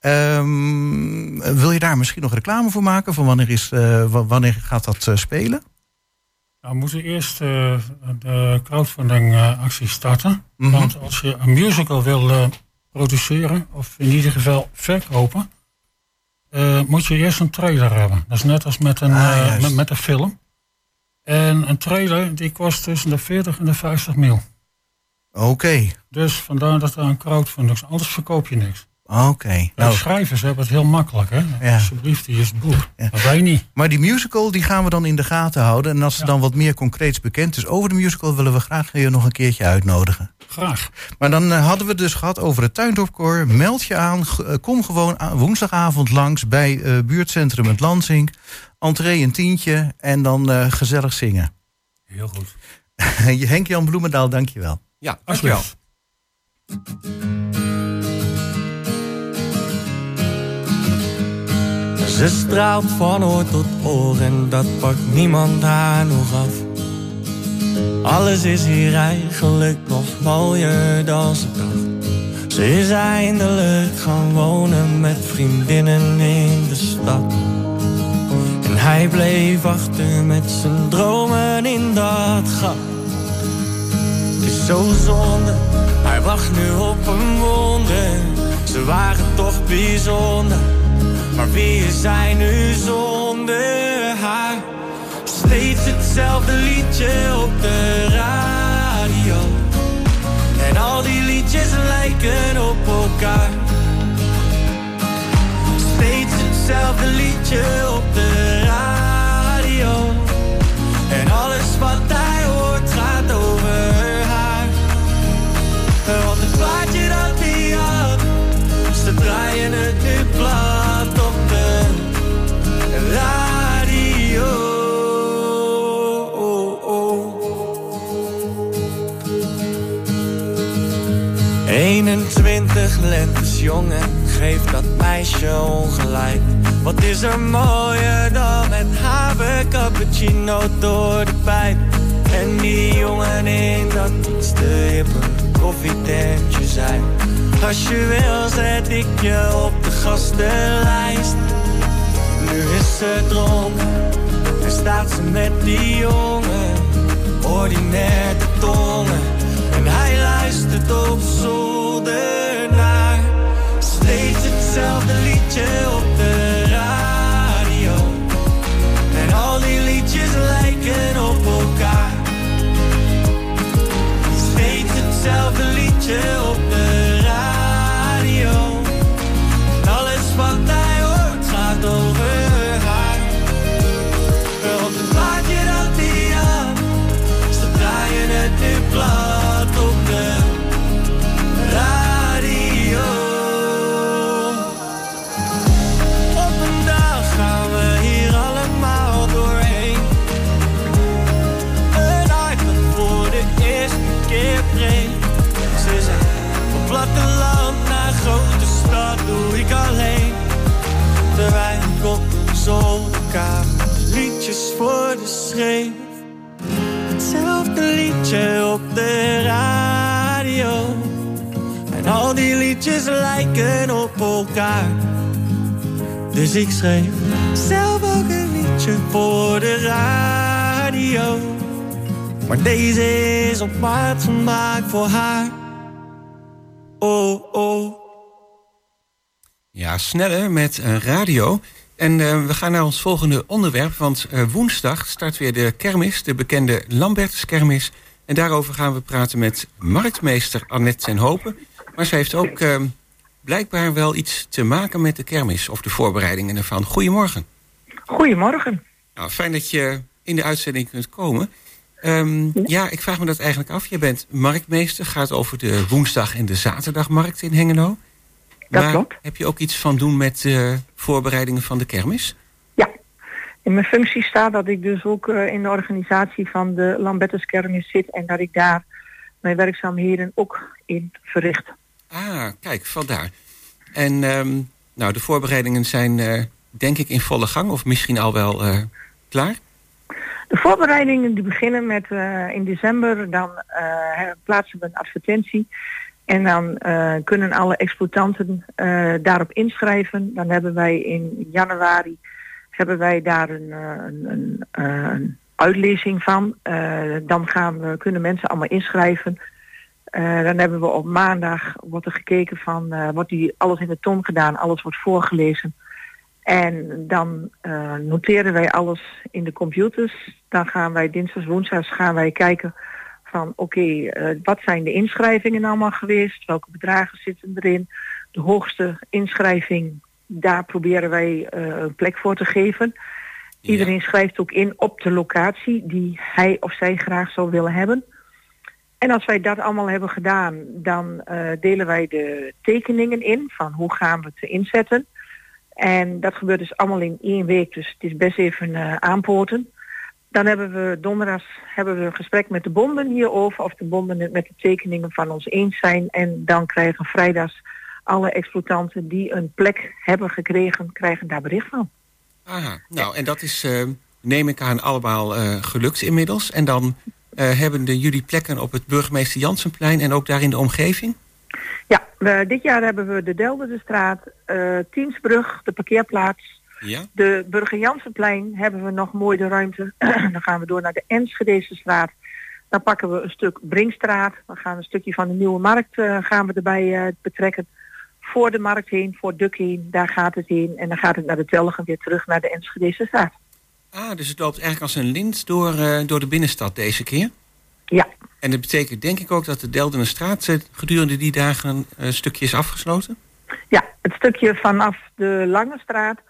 Um, wil je daar misschien nog reclame voor maken? Van wanneer, is, uh, wanneer gaat dat uh, spelen? Nou, we moeten eerst uh, de crowdfunding actie starten. Mm Mhm. -hmm. Want als je een musical wil produceren, of in ieder geval verkopen, moet je eerst een trailer hebben. Dat is net als met een, ah, met, met een film. En een trailer die kost tussen de 40 en de 50 mil. Oké. Okay. Dus vandaar dat er een crowdfunding is. Anders verkoop je niks. Oké. Okay. Nou, schrijvers hebben het heel makkelijk, hè? Ja. Alsjeblieft, die is het boek. Ja. Maar wij niet. Maar die musical die gaan we dan in de gaten houden. En als er ja. dan wat meer concreets bekend is over de musical, willen we graag je nog een keertje uitnodigen. Graag. Maar dan uh, hadden we het dus gehad over het tuindorpkoor. Meld je aan, uh, kom gewoon woensdagavond langs bij uh, buurtcentrum het Lansing. Entree een tientje en dan uh, gezellig zingen. Heel goed. <laughs> Henk-Jan Bloemendaal, dankjewel. Ja, dankjewel. Ze straalt van oor tot oor en dat pakt niemand haar nog af. Alles is hier eigenlijk nog mooier dan ze dacht. Ze is eindelijk gaan wonen met vriendinnen in de stad. Hij bleef achter met zijn dromen in dat gat. Het is zo zonde, hij wacht nu op een wonder. Ze waren toch bijzonder, maar wie is hij nu zonder haar? Steeds hetzelfde liedje op de radio. En al die liedjes lijken op elkaar. Hetzelfde liedje op de radio. En alles wat hij hoort gaat over haar. Want het plaatje dat hij had, ze draaien het nu plat op de radio. 21 lentes jong en geeft dat meisje ongelijk. Wat is er mooier dan met haar cappuccino door de pijp. En die jongen in dat iets te hippe koffietentje zijn. Als je wil zet ik je op de gastenlijst. Nu is ze dronken en staat ze met die jongen. Ordinair te tongen en hij luistert op zolder naar. Steeds hetzelfde liedje op de lijken op elkaar. Steeds hetzelfde liedje op de ik schreef zelf ook een liedje voor de radio. Maar deze is op maat gemaakt voor haar. Oh, oh. Ja, sneller met een radio. En eh, we gaan naar ons volgende onderwerp, want eh, woensdag start weer de kermis, de bekende Lambertuskermis. En daarover gaan we praten met marktmeester Annette ten Hopen. Maar ze heeft ook eh, blijkbaar wel iets te maken met de kermis of de voorbereidingen ervan. Goedemorgen. Goedemorgen. Nou, fijn dat je in de uitzending kunt komen. Ehm, ja. ik vraag me dat eigenlijk af. Je bent marktmeester, gaat over de woensdag en de zaterdagmarkt in Hengelo. Dat maar klopt. heb je ook iets van doen met de voorbereidingen van de kermis? Ja. In mijn functie staat dat ik dus ook eh, in de organisatie van de Lambertuskermis zit en dat ik daar mijn werkzaamheden ook in verricht. Ah, kijk, vandaar. En ehm, nou, de voorbereidingen zijn eh, denk ik in volle gang of misschien al wel eh, klaar. De voorbereidingen die beginnen met eh, in december, dan plaatsen we een advertentie. En dan kunnen alle exploitanten daarop inschrijven. Dan hebben wij in januari hebben wij daar een, een, een, een uitlezing van. Dan gaan we, kunnen mensen allemaal inschrijven. Eh, dan hebben we op maandag wordt er gekeken van eh, wordt die alles in de ton gedaan, alles wordt voorgelezen. En dan eh, noteren wij alles in de computers. Dan gaan wij dinsdags, woensdags gaan wij kijken van oké, wat zijn de inschrijvingen allemaal geweest? Welke bedragen zitten erin? De hoogste inschrijving, daar proberen wij een plek voor te geven. Iedereen schrijft ook in op de locatie die hij of zij graag zou willen hebben. En als wij dat allemaal hebben gedaan, dan eh, delen wij de tekeningen in van hoe gaan we het inzetten. En dat gebeurt dus allemaal in één week, dus het is best even eh, aanpoten. Dan hebben we donderdags hebben we een gesprek met de bonden hierover, of de bonden het met de tekeningen van ons eens zijn. En dan krijgen vrijdags alle exploitanten die een plek hebben gekregen, krijgen daar bericht van. Aha, nou, en dat is, eh, neem ik aan, allemaal gelukt inmiddels. En dan hebben de jullie plekken op het burgemeester Jansenplein en ook daar in de omgeving? Ja, we, dit jaar hebben we de Delderdestraat, eh Tiensbrug, de parkeerplaats, Ja? De Burger Jansenplein hebben we nog mooi de ruimte. <clears throat> dan gaan we door naar de Enschedese straat. Dan pakken we een stuk Brinkstraat. Dan gaan we een stukje van de Nieuwe Markt eh, gaan we erbij eh, betrekken. Voor de markt heen, voor Duk heen, daar gaat het heen. En dan gaat het naar de Telgen weer terug naar de Enschedese straat. Ah, dus het loopt eigenlijk als een lint door, eh, door de binnenstad deze keer? Ja, En dat betekent denk ik ook dat de Deldenstraat eh, gedurende die dagen een eh, stukje is afgesloten? ja, het stukje vanaf de Lange straat.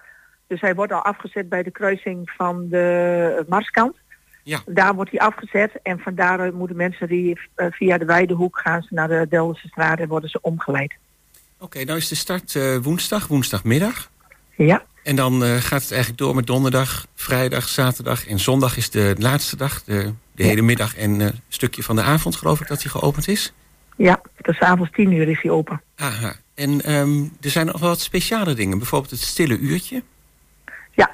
Dus hij wordt al afgezet bij de kruising van de Marskant. Ja. Daar wordt hij afgezet en van daaruit moeten mensen die eh, via de Weidehoek gaan ze naar de Deldense straat en worden ze omgeleid. Oké, nou is de start eh, woensdag, woensdagmiddag. Ja, En dan eh, gaat het eigenlijk door met donderdag, vrijdag, zaterdag en zondag is de laatste dag. De, de hele middag en eh, een stukje van de avond geloof ik dat hij geopend is. ja, tot 's avonds 10 uur is hij open. Aha. En ehm, er zijn nog wel wat speciale dingen. Bijvoorbeeld het stille uurtje. Ja,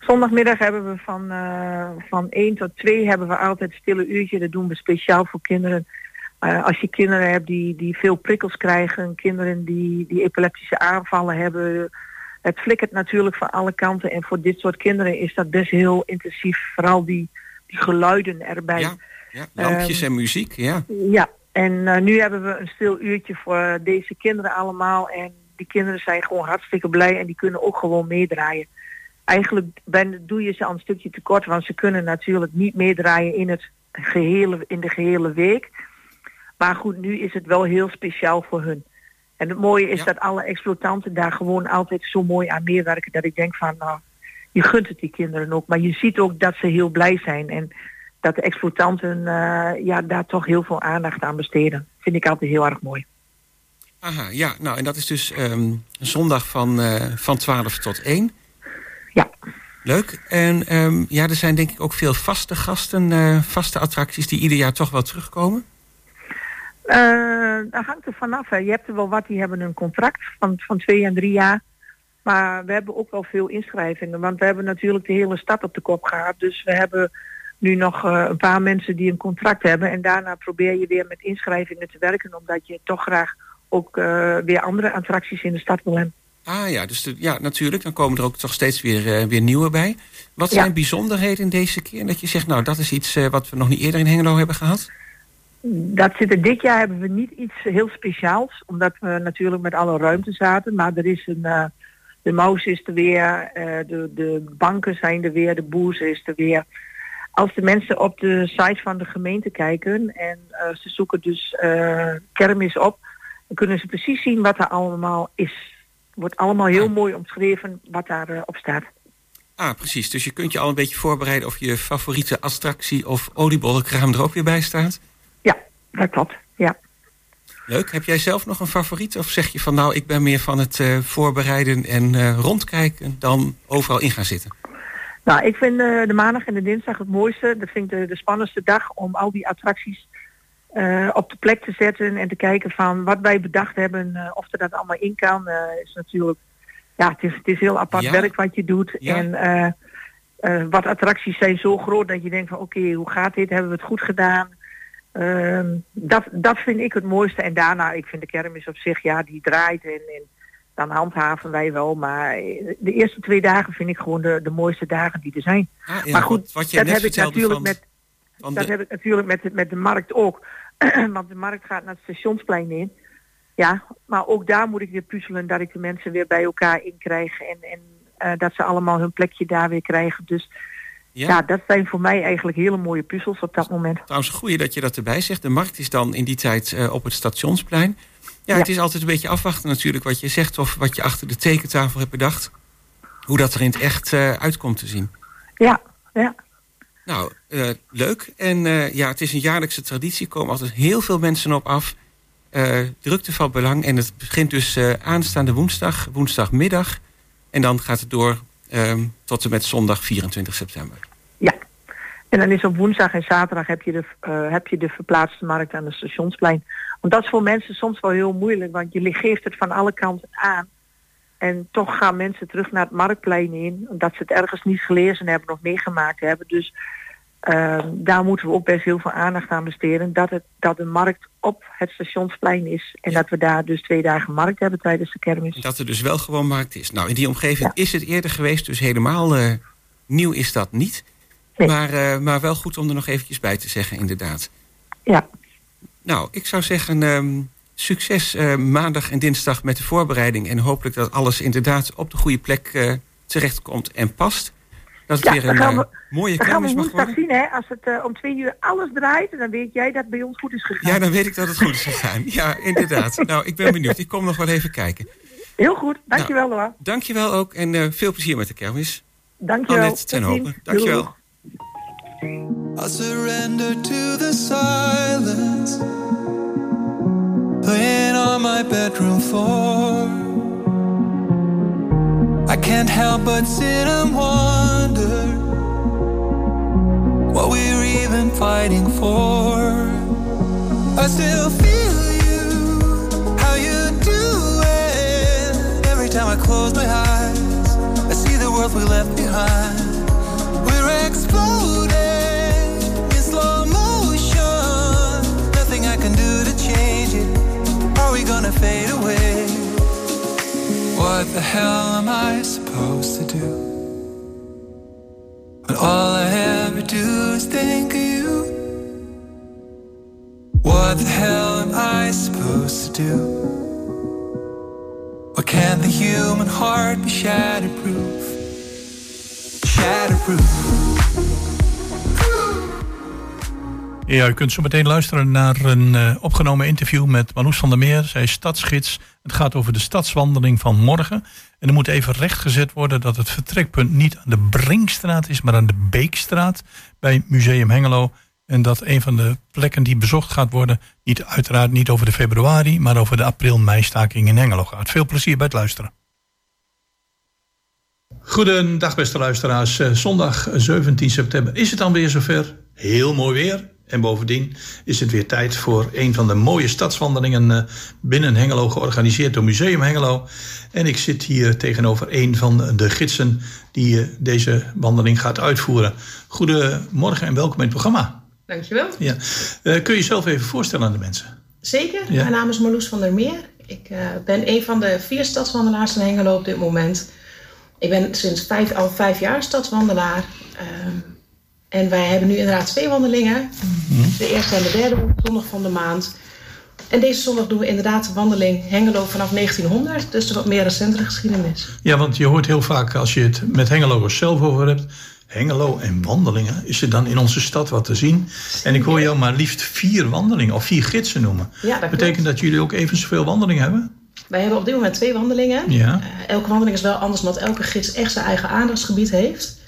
zondagmiddag hebben we van, eh, van 1 tot 2 hebben we altijd stille uurtje. Dat doen we speciaal voor kinderen. Eh, als je kinderen hebt die, die veel prikkels krijgen, kinderen die, die epileptische aanvallen hebben. Het flikkert natuurlijk van alle kanten. En voor dit soort kinderen is dat best heel intensief. Vooral die, die geluiden erbij. Ja, ja, lampjes en muziek, ja. Ja, en eh, nu hebben we een stil uurtje voor deze kinderen allemaal. En die kinderen zijn gewoon hartstikke blij en die kunnen ook gewoon meedraaien. Eigenlijk ben, doe je ze al een stukje tekort, want ze kunnen natuurlijk niet meedraaien in, het gehele, in de gehele week. Maar goed, nu is het wel heel speciaal voor hun. En het mooie is Ja. dat alle exploitanten daar gewoon altijd zo mooi aan meewerken. Dat ik denk van, nou, je gunt het die kinderen ook. Maar je ziet ook dat ze heel blij zijn. En dat de exploitanten eh, ja, daar toch heel veel aandacht aan besteden. Vind ik altijd heel erg mooi. Aha, ja. Nou, en dat is dus ehm, zondag van, eh, van 12 tot 1. Ja. Leuk. En ehm, ja, er zijn denk ik ook veel vaste gasten, eh, vaste attracties die ieder jaar toch wel terugkomen. Eh dat hangt er vanaf. Hè. Je hebt er wel wat die hebben een contract van, van twee en drie jaar. Maar we hebben ook wel veel inschrijvingen. Want we hebben natuurlijk de hele stad op de kop gehad. Dus we hebben nu nog eh, een paar mensen die een contract hebben. En daarna probeer je weer met inschrijvingen te werken. Omdat je toch graag ook eh, weer andere attracties in de stad wil hebben. Ah ja, dus de, ja, natuurlijk. Dan komen er ook toch steeds weer, weer nieuwe bij. Wat Ja. zijn bijzonderheden deze keer? Dat je zegt, nou, dat is iets wat we nog niet eerder in Hengelo hebben gehad. Dat zit er, dit jaar hebben we niet iets heel speciaals. Omdat we natuurlijk met alle ruimte zaten. Maar er is een... eh, de mouse is er weer, eh, de, de banken zijn er weer, de boers is er weer. Als de mensen op de site van de gemeente kijken en eh, ze zoeken dus kermis op, dan kunnen ze precies zien wat er allemaal is. Wordt allemaal heel mooi omschreven wat daarop op staat. Ah, precies. Dus je kunt je al een beetje voorbereiden of je favoriete attractie of oliebollenkraam er ook weer bij staat. Ja, dat klopt. Ja. Leuk. Heb jij zelf nog een favoriet? Of zeg je van nou, ik ben meer van het eh, voorbereiden en eh, rondkijken dan overal in gaan zitten? Nou, ik vind eh, de maandag en de dinsdag het mooiste. Dat vind ik de, de spannendste dag om al die attracties op de plek te zetten en te kijken van wat wij bedacht hebben, of er dat allemaal in kan, is natuurlijk, ja, het is, het is heel apart Ja. werk wat je doet. Ja. En wat attracties zijn zo groot dat je denkt van oké, hoe gaat dit? Hebben we het goed gedaan? Ehm, dat, dat vind ik het mooiste. En daarna, ik vind de kermis op zich, ja, die draait en, en dan handhaven wij wel. Maar de eerste twee dagen vind ik gewoon de, de mooiste dagen die er zijn. Ah, ja, maar goed, wat, dat net heb ik natuurlijk van, met van dat de, heb ik natuurlijk met, met de markt ook. <clears throat> Want de markt gaat naar het stationsplein in. Ja, maar ook daar moet ik weer puzzelen dat ik de mensen weer bij elkaar in krijg. En, en eh, dat ze allemaal hun plekje daar weer krijgen. Dus ja, ja. dat zijn voor mij eigenlijk hele mooie puzzels op dat moment. trouwens een goeie dat je dat erbij zegt. De markt is dan in die tijd eh, op het stationsplein. Ja, Ja. het is altijd een beetje afwachten natuurlijk wat je zegt... of wat je achter de tekentafel hebt bedacht. Hoe dat er in het echt eh, uitkomt te zien. Ja, ja. Nou, eh, leuk. En ja, het is een jaarlijkse traditie. Er komen altijd heel veel mensen op af. Drukte van belang. En het begint dus aanstaande woensdag, woensdagmiddag. En dan gaat het door ehm, tot en met zondag 24 september. Ja. En dan is op woensdag en zaterdag heb je, de, eh, heb je de verplaatste markt aan het stationsplein. Want dat is voor mensen soms wel heel moeilijk, want je geeft het van alle kanten aan. En toch gaan mensen terug naar het marktplein in, omdat ze het ergens niet gelezen hebben of meegemaakt hebben. Dus eh, daar moeten we ook best heel veel aandacht aan besteden. Dat, het, dat de markt op het stationsplein is. En dat we daar dus twee dagen markt hebben tijdens de kermis. Dat er dus wel gewoon markt is. Nou, in die omgeving is het eerder geweest, dus helemaal eh, nieuw is dat niet. Nee. Maar, eh, maar wel goed om er nog eventjes bij te zeggen, inderdaad. Ja, Nou, ik zou zeggen, ehm, succes eh, maandag en dinsdag met de voorbereiding. En hopelijk dat alles inderdaad op de goede plek eh, terechtkomt en past. Dat het Ja, weer dan een gaan eh, we- mooie kermis mag worden. zien hè. Als het eh, om twee uur alles draait, dan weet jij dat het bij ons goed is gegaan. Ja, dan weet ik dat het goed is gegaan. <laughs> Ja, inderdaad. Nou, ik ben benieuwd. Ik kom nog wel even kijken. Heel goed, dankjewel Nou. hoor. Dankjewel ook en eh, veel plezier met de kermis. Dankjewel. Annette ten Tot ziens. Hopen. Dankjewel. I surrender to the silence. Playing on my bedroom floor. I can't help but sit and wonder what we're even fighting for. I still feel you, how you do it. Every time I close my eyes, I see the world we left behind. We're exploding in slow motion. Nothing I can do to change it. Are we gonna fade away? What the hell am I supposed to do? When all I ever do is think of you. What the hell am I supposed to do? Why can't the human heart be shatterproof? Shatterproof. Ja, u kunt zo meteen luisteren naar een eh, opgenomen interview met Marloes van der Meer. Zij is stadsgids. Het gaat over de stadswandeling van morgen. En er moet even rechtgezet worden dat het vertrekpunt niet aan de Brinkstraat is, maar aan de Beekstraat bij Museum Hengelo. En dat een van de plekken die bezocht gaat worden, niet, uiteraard niet over de februari, maar over de april-meistaking in Hengelo gaat. Veel plezier bij het luisteren. Goedendag beste luisteraars. Eh, Zondag 17 september is het dan weer zover. Heel mooi weer. En bovendien is het weer tijd voor een van de mooie stadswandelingen eh, binnen Hengelo, georganiseerd door Museum Hengelo. En ik zit hier tegenover een van de gidsen die eh, deze wandeling gaat uitvoeren. Goedemorgen en welkom in het programma. Dankjewel. Ja. Eh, kun je jezelf even voorstellen aan de mensen? Zeker. Ja. Mijn naam is Marloes van der Meer. Ik ben een van de vier stadswandelaars in Hengelo op dit moment. Ik ben sinds vijf, al vijf jaar stadswandelaar. Ehm, en wij hebben nu inderdaad twee wandelingen. De eerste en de derde zondag van de maand. En deze zondag doen we inderdaad de wandeling Hengelo vanaf 1900. Dus de wat meer recentere geschiedenis. Ja, want je hoort heel vaak als je het met Hengeloers zelf over hebt. Hengelo en wandelingen. Is er dan in onze stad wat te zien? En ik hoor jou maar liefst vier wandelingen of vier gidsen noemen. Ja, dat Betekent klopt. dat jullie ook even zoveel wandelingen hebben? Wij hebben op dit moment twee wandelingen. Ja. Eh, elke wandeling is wel anders, omdat elke gids echt zijn eigen aandachtsgebied heeft.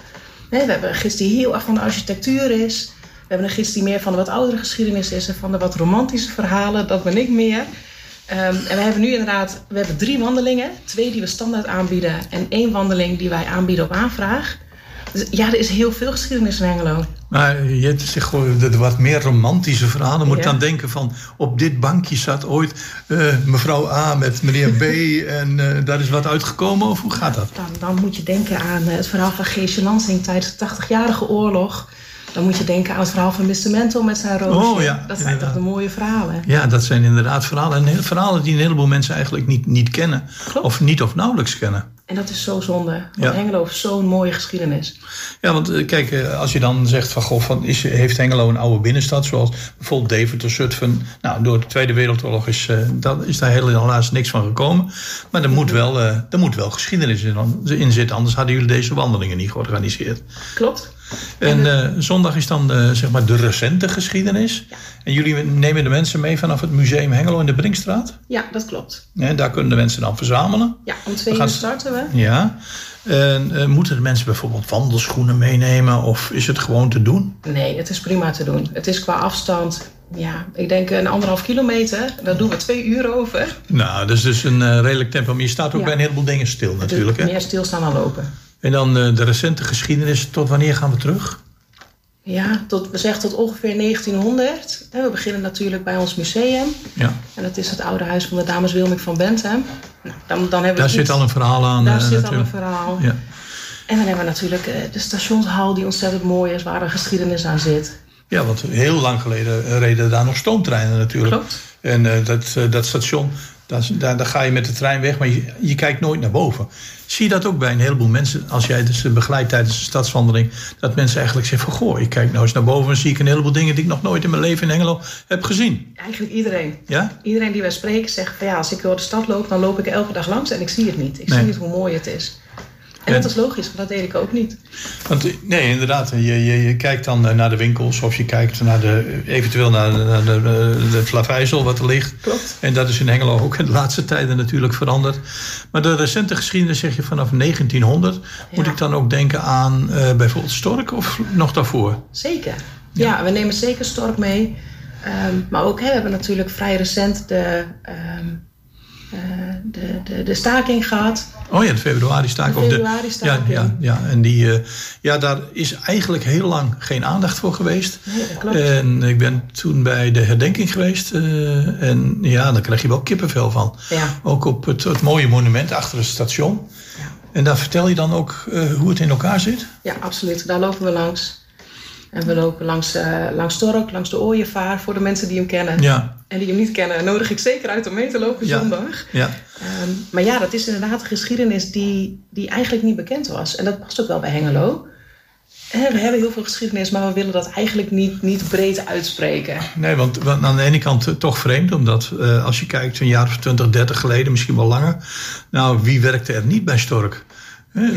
We hebben een gids die heel erg van de architectuur is. We hebben een gids die meer van de wat oudere geschiedenis is en van de wat romantische verhalen. Dat ben ik meer. Ehm, en we hebben nu inderdaad we hebben drie wandelingen. Twee die we standaard aanbieden en één wandeling die wij aanbieden op aanvraag. Dus ja, er is heel veel geschiedenis in Hengelo. Maar je zegt gewoon de, wat meer romantische verhalen. Moet Ja. dan denken van op dit bankje zat ooit eh, mevrouw A met meneer B <laughs> en eh, daar is wat uitgekomen of hoe gaat dat? Dan, dan moet je denken aan eh, het verhaal van Geesje Lansing tijdens de 80-jarige oorlog. Dan moet je denken aan het verhaal van Mr. Mental met zijn roosje. Oh ja, dat zijn inderdaad. toch de mooie verhalen. Ja, dat zijn inderdaad verhalen. En verhalen die een heleboel mensen eigenlijk niet, niet kennen. Klopt. Of niet of nauwelijks kennen. En dat is zo zonde. Want Ja. Hengelo heeft zo'n mooie geschiedenis. Ja, want eh, kijk, eh, als je dan zegt van goh, van, is, heeft Hengelo een oude binnenstad, zoals bijvoorbeeld Deventer, Zutphen. Nou, door de Tweede Wereldoorlog is, eh, dat, is daar helaas niks van gekomen. Maar er moet wel, er moet wel geschiedenis in, in zitten, anders hadden jullie deze wandelingen niet georganiseerd. Klopt. En eh, zondag is dan zeg maar de recente geschiedenis. En jullie nemen de mensen mee vanaf het museum Hengelo in de Brinkstraat. Ja, dat klopt. En daar kunnen de mensen dan verzamelen. Ja, om twee We uur s- starten we. Ja. En eh, moeten de mensen bijvoorbeeld wandelschoenen meenemen? Of is het gewoon te doen? Nee, het is prima te doen. Het is qua afstand, ja, ik denk een anderhalf kilometer. Daar doen we twee uur over. Nou, dat is dus een eh, redelijk tempo. Maar je staat ook Ja. bij een heleboel dingen stil natuurlijk. Hè? meer stilstaan dan lopen. En dan eh, de recente geschiedenis. Tot wanneer gaan we terug? Ja, tot, we zeggen tot ongeveer 1900. En we beginnen natuurlijk bij ons museum. Ja. En dat is het oude huis van de dames Wilming van Bentham. Nou, dan, dan hebben we Daar zit al een verhaal aan. Daar eh, zit al een verhaal. Ja. En dan hebben we natuurlijk eh, de stationshal die ontzettend mooi is, waar een geschiedenis aan zit. Ja, want heel lang geleden reden daar nog stoomtreinen natuurlijk. Klopt. En eh, dat, eh, dat station, daar, daar, daar ga je met de trein weg, maar je, je kijkt nooit naar boven. Zie je dat ook bij een heleboel mensen, als jij dus begeleidt tijdens de stadswandeling, dat mensen eigenlijk zeggen van, goh, ik kijk nou eens naar boven en zie ik een heleboel dingen die ik nog nooit in mijn leven in Engelo heb gezien. Eigenlijk iedereen. Ja? Iedereen die wij spreken zegt ja, als ik door de stad loop, dan loop ik elke dag langs en ik zie het niet. Ik Nee. zie niet hoe mooi het is. En dat is logisch, want dat deed ik ook niet. Want eh, nee, inderdaad, je, je, je kijkt dan eh, naar de winkels of je kijkt naar de, eventueel naar de, naar de, eh, de Flavijzel wat er ligt. Klopt. En dat is in Hengelo ook in de laatste tijden natuurlijk veranderd. Maar de recente geschiedenis zeg je vanaf 1900. Moet ik dan ook denken aan eh, bijvoorbeeld Stork of nog daarvoor? Zeker. Ja, we nemen zeker Stork mee. Ehm, maar ook hè, we hebben natuurlijk vrij recent de, ehm, eh, de, de, de staking gehad. Oh ja, de februari staak. De of februari-staking. Ja, ja, ja. En die, eh, ja, daar is eigenlijk heel lang geen aandacht voor geweest. En ik ben toen bij de herdenking geweest. eh, en ja, daar krijg je wel kippenvel van. Ja. Ook op het, het mooie monument achter het station. Ja. En daar vertel je dan ook eh, hoe het in elkaar zit? ja, absoluut. Daar lopen we langs. En we lopen langs, eh, langs Stork, langs de Ooievaar, voor de mensen die hem kennen. Ja, En die hem niet kennen, nodig ik zeker uit om mee te lopen Ja. zondag. ja. Ehm, maar ja, dat is inderdaad een geschiedenis die, die eigenlijk niet bekend was. En dat past ook wel bij Hengelo. Hè, We hebben heel veel geschiedenis, maar we willen dat eigenlijk niet, niet breed uitspreken. Nee, want, want aan de ene kant eh, toch vreemd. Omdat eh, als je kijkt een jaar of 20, 30 geleden, misschien wel langer. Nou, wie werkte er niet bij Stork?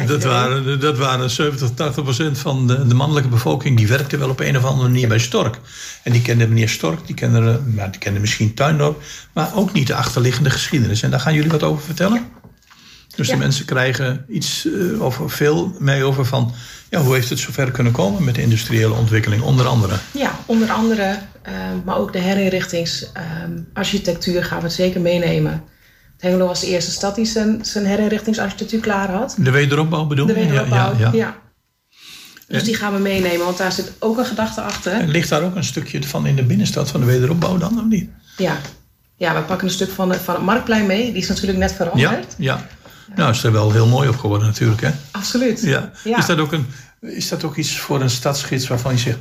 Dat, waren, dat waren 70, 80 procent van de, de mannelijke bevolking. Die werkte wel op een of andere manier bij Stork. En die kende meneer Stork, die kende, eh, nou, die kende misschien Tuindorp. Maar ook niet de achterliggende geschiedenis. En daar gaan jullie wat over vertellen? Dus Ja. de mensen krijgen iets eh, of veel mee over van... Ja, hoe heeft het zover kunnen komen met de industriële ontwikkeling, onder andere? Ja, onder andere, ehm, maar ook de herinrichtingsarchitectuur gaan we het zeker meenemen. Hengelo was de eerste stad die zijn, zijn herinrichtingsarchitectuur klaar had. De wederopbouw bedoel De je? Ja, wederopbouw, ja, ja. ja. Dus die gaan we meenemen, want daar zit ook een gedachte achter. En ligt daar ook een stukje van in de binnenstad van de wederopbouw dan, of niet? Ja. ja, we pakken een stuk van, van het Marktplein mee. Die is natuurlijk net Ja, veranderd. ja. Nou, is er wel heel mooi op geworden natuurlijk, hè? Absoluut. Ja. Ja. Is, dat ook een, is dat ook iets voor een stadsgids waarvan je zegt...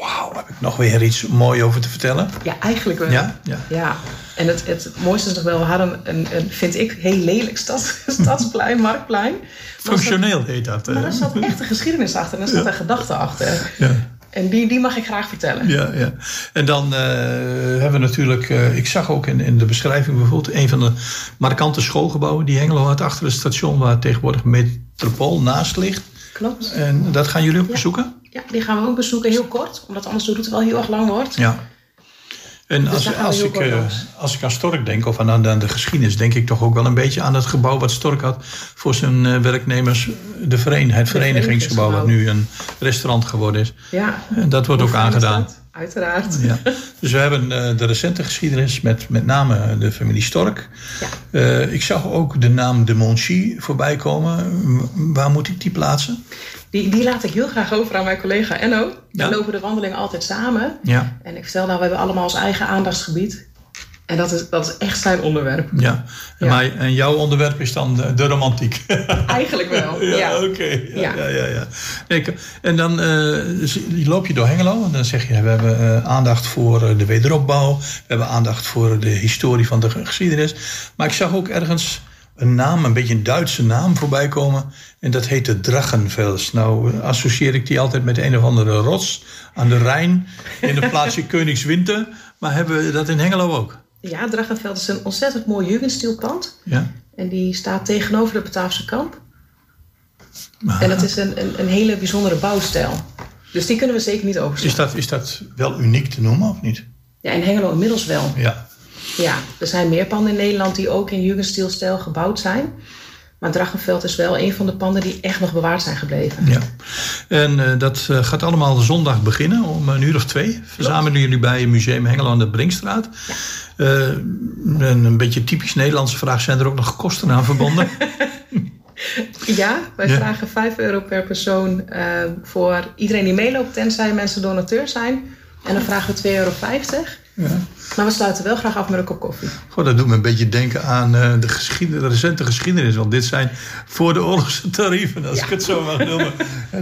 Wauw, heb ik nog weer iets moois over te vertellen? Ja, eigenlijk wel. Ja? Ja. Ja, en het, het mooiste is nog wel, we hadden een, een vind ik, heel lelijk stad, <laughs> stadsplein, marktplein. Functioneel heet dat. Maar er zat echt een geschiedenis achter en er zat een gedachte achter. Ja. En die, die mag ik graag vertellen. Ja, ja. En dan eh, hebben we natuurlijk, eh, ik zag ook in, in de beschrijving bijvoorbeeld een van de markante schoolgebouwen die Hengelo had achter het station waar tegenwoordig Metropool naast ligt. Klopt. En dat gaan jullie ook Ja. bezoeken? Ja, die gaan we ook bezoeken, heel kort. Omdat anders de route wel heel erg lang wordt. Ja. En Dus als, als, ik, eh, als ik aan Stork denk, of aan, aan de geschiedenis, denk ik toch ook wel een beetje aan het gebouw wat Stork had voor zijn eh, werknemers, de veren, het verenigingsgebouw, wat nu een restaurant geworden is. Ja. En dat wordt Hoe ook aangedaan. dat? Uiteraard. Ja. Dus we hebben eh, de recente geschiedenis met met name de familie Stork. Ja. Ik zag ook de naam de Monchy voorbij komen. Waar moet ik die plaatsen? Die, die laat ik heel graag over aan mijn collega Enno. Ja. We lopen de wandeling altijd samen. Ja. En ik vertel nou, we hebben allemaal ons eigen aandachtsgebied. En dat is, dat is echt zijn onderwerp. Ja. Maar, en jouw onderwerp is dan de, de romantiek. <laughs> Eigenlijk wel. Ja, Ja, oké. Ja, ja. Ja. Ja, en dan eh, dus loop je door Hengelo en dan zeg je... we hebben eh, aandacht voor eh, de wederopbouw. We hebben aandacht voor de historie van de ge- geschiedenis. Maar ik zag ook ergens een naam, een beetje een Duitse naam voorbij komen. En dat heette Drachenfels. Nou eh, associeer ik die altijd met een of andere rots aan de Rijn... in het plaatsje <laughs> Koningswinter. Maar hebben we dat in Hengelo ook? Ja, Drachenveld is een ontzettend mooi jugendstilpand. Ja? En die staat tegenover de Bataafse kamp. Maar- En dat is een, een, een hele bijzondere bouwstijl. Dus die kunnen we zeker niet overslaan. is, dat, is dat wel uniek te noemen of niet? Ja, in Hengelo inmiddels wel. Ja. Ja, er zijn meer panden in Nederland die ook in jugendstilstijl gebouwd zijn. Maar Drachenveld is wel een van de panden die echt nog bewaard zijn gebleven. Ja, en eh, dat eh, gaat allemaal zondag beginnen om een uur of twee. Verzamelen jullie bij Museum Hengelo aan de Brinkstraat. Eh, en een beetje typisch Nederlandse vraag: zijn er ook nog kosten aan verbonden? <laughs> Ja, wij Ja. vragen 5 euro per persoon eh, voor iedereen die meeloopt, tenzij mensen donateur zijn. En dan vragen we 2,50 euro. Maar we sluiten wel graag af met een kop koffie. Goh, dat doet me een beetje denken aan eh, de, geschiedenis, de recente geschiedenis. Want dit zijn voor de oorlogse tarieven, als ik het zo mag noemen.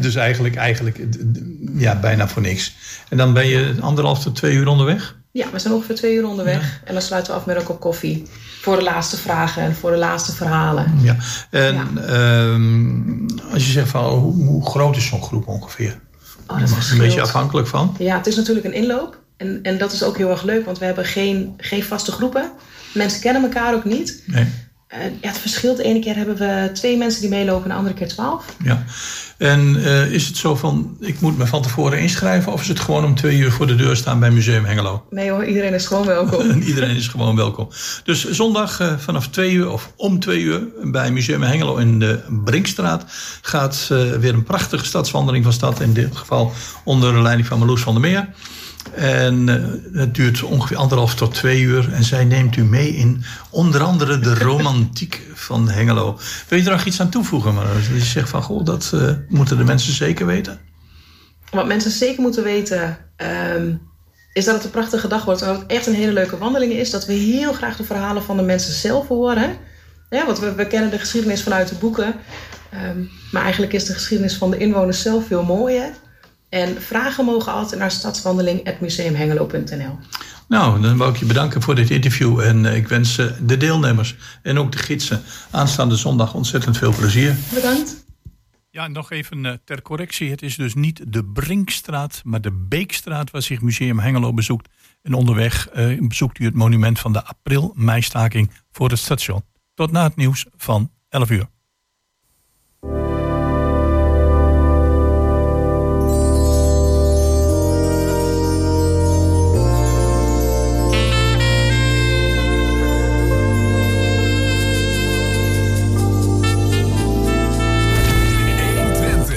dus eigenlijk, eigenlijk ja, bijna voor niks. En dan ben je anderhalf tot twee uur onderweg? Ja, we zijn ongeveer twee uur onderweg. En dan sluiten we af met een kop koffie. Voor de laatste vragen en voor de laatste verhalen. Ja. En ehm, als je zegt van hoe, hoe groot is zo'n groep ongeveer? Oh, dat is een beetje afhankelijk van. Ja, het is natuurlijk een inloop. En, en dat is ook heel erg leuk, want we hebben geen, geen vaste groepen. Mensen kennen elkaar ook niet. Nee. Uh, ja, het verschilt. De ene keer hebben we twee mensen die meelopen, en de andere keer twaalf. Ja. En uh, is het zo van, ik moet me van tevoren inschrijven... of is het gewoon om twee uur voor de deur staan bij Museum Hengelo? Nee hoor, iedereen is gewoon welkom. <laughs> iedereen is gewoon welkom. Dus zondag uh, vanaf twee uur of om twee uur... bij Museum Hengelo in de Brinkstraat... gaat weer een prachtige stadswandeling van stad. In dit geval onder de leiding van Marloes van der Meer... En uh, het duurt ongeveer anderhalf tot twee uur. En zij neemt u mee in onder andere de romantiek van Hengelo. Wil je er nog iets aan toevoegen? Maar je zegt van, goh, dat uh, moeten de mensen zeker weten. Wat mensen zeker moeten weten... Um, is dat het een prachtige dag wordt. En dat het echt een hele leuke wandeling is. Dat we heel graag de verhalen van de mensen zelf horen. Ja, want we, kennen de geschiedenis vanuit de boeken. Um, maar eigenlijk is de geschiedenis van de inwoners zelf veel mooier. En vragen mogen altijd naar stadswandeling.museumhengelo.nl. Nou, dan wil ik je bedanken voor dit interview. En ik wens de deelnemers en ook de gidsen aanstaande zondag ontzettend veel plezier. Bedankt. Ja, nog even ter correctie. Het is dus niet de Brinkstraat, maar de Beekstraat waar zich Museum Hengelo bezoekt. En onderweg bezoekt u het monument van de april-meistaking voor het station. Tot na het nieuws van 11 uur.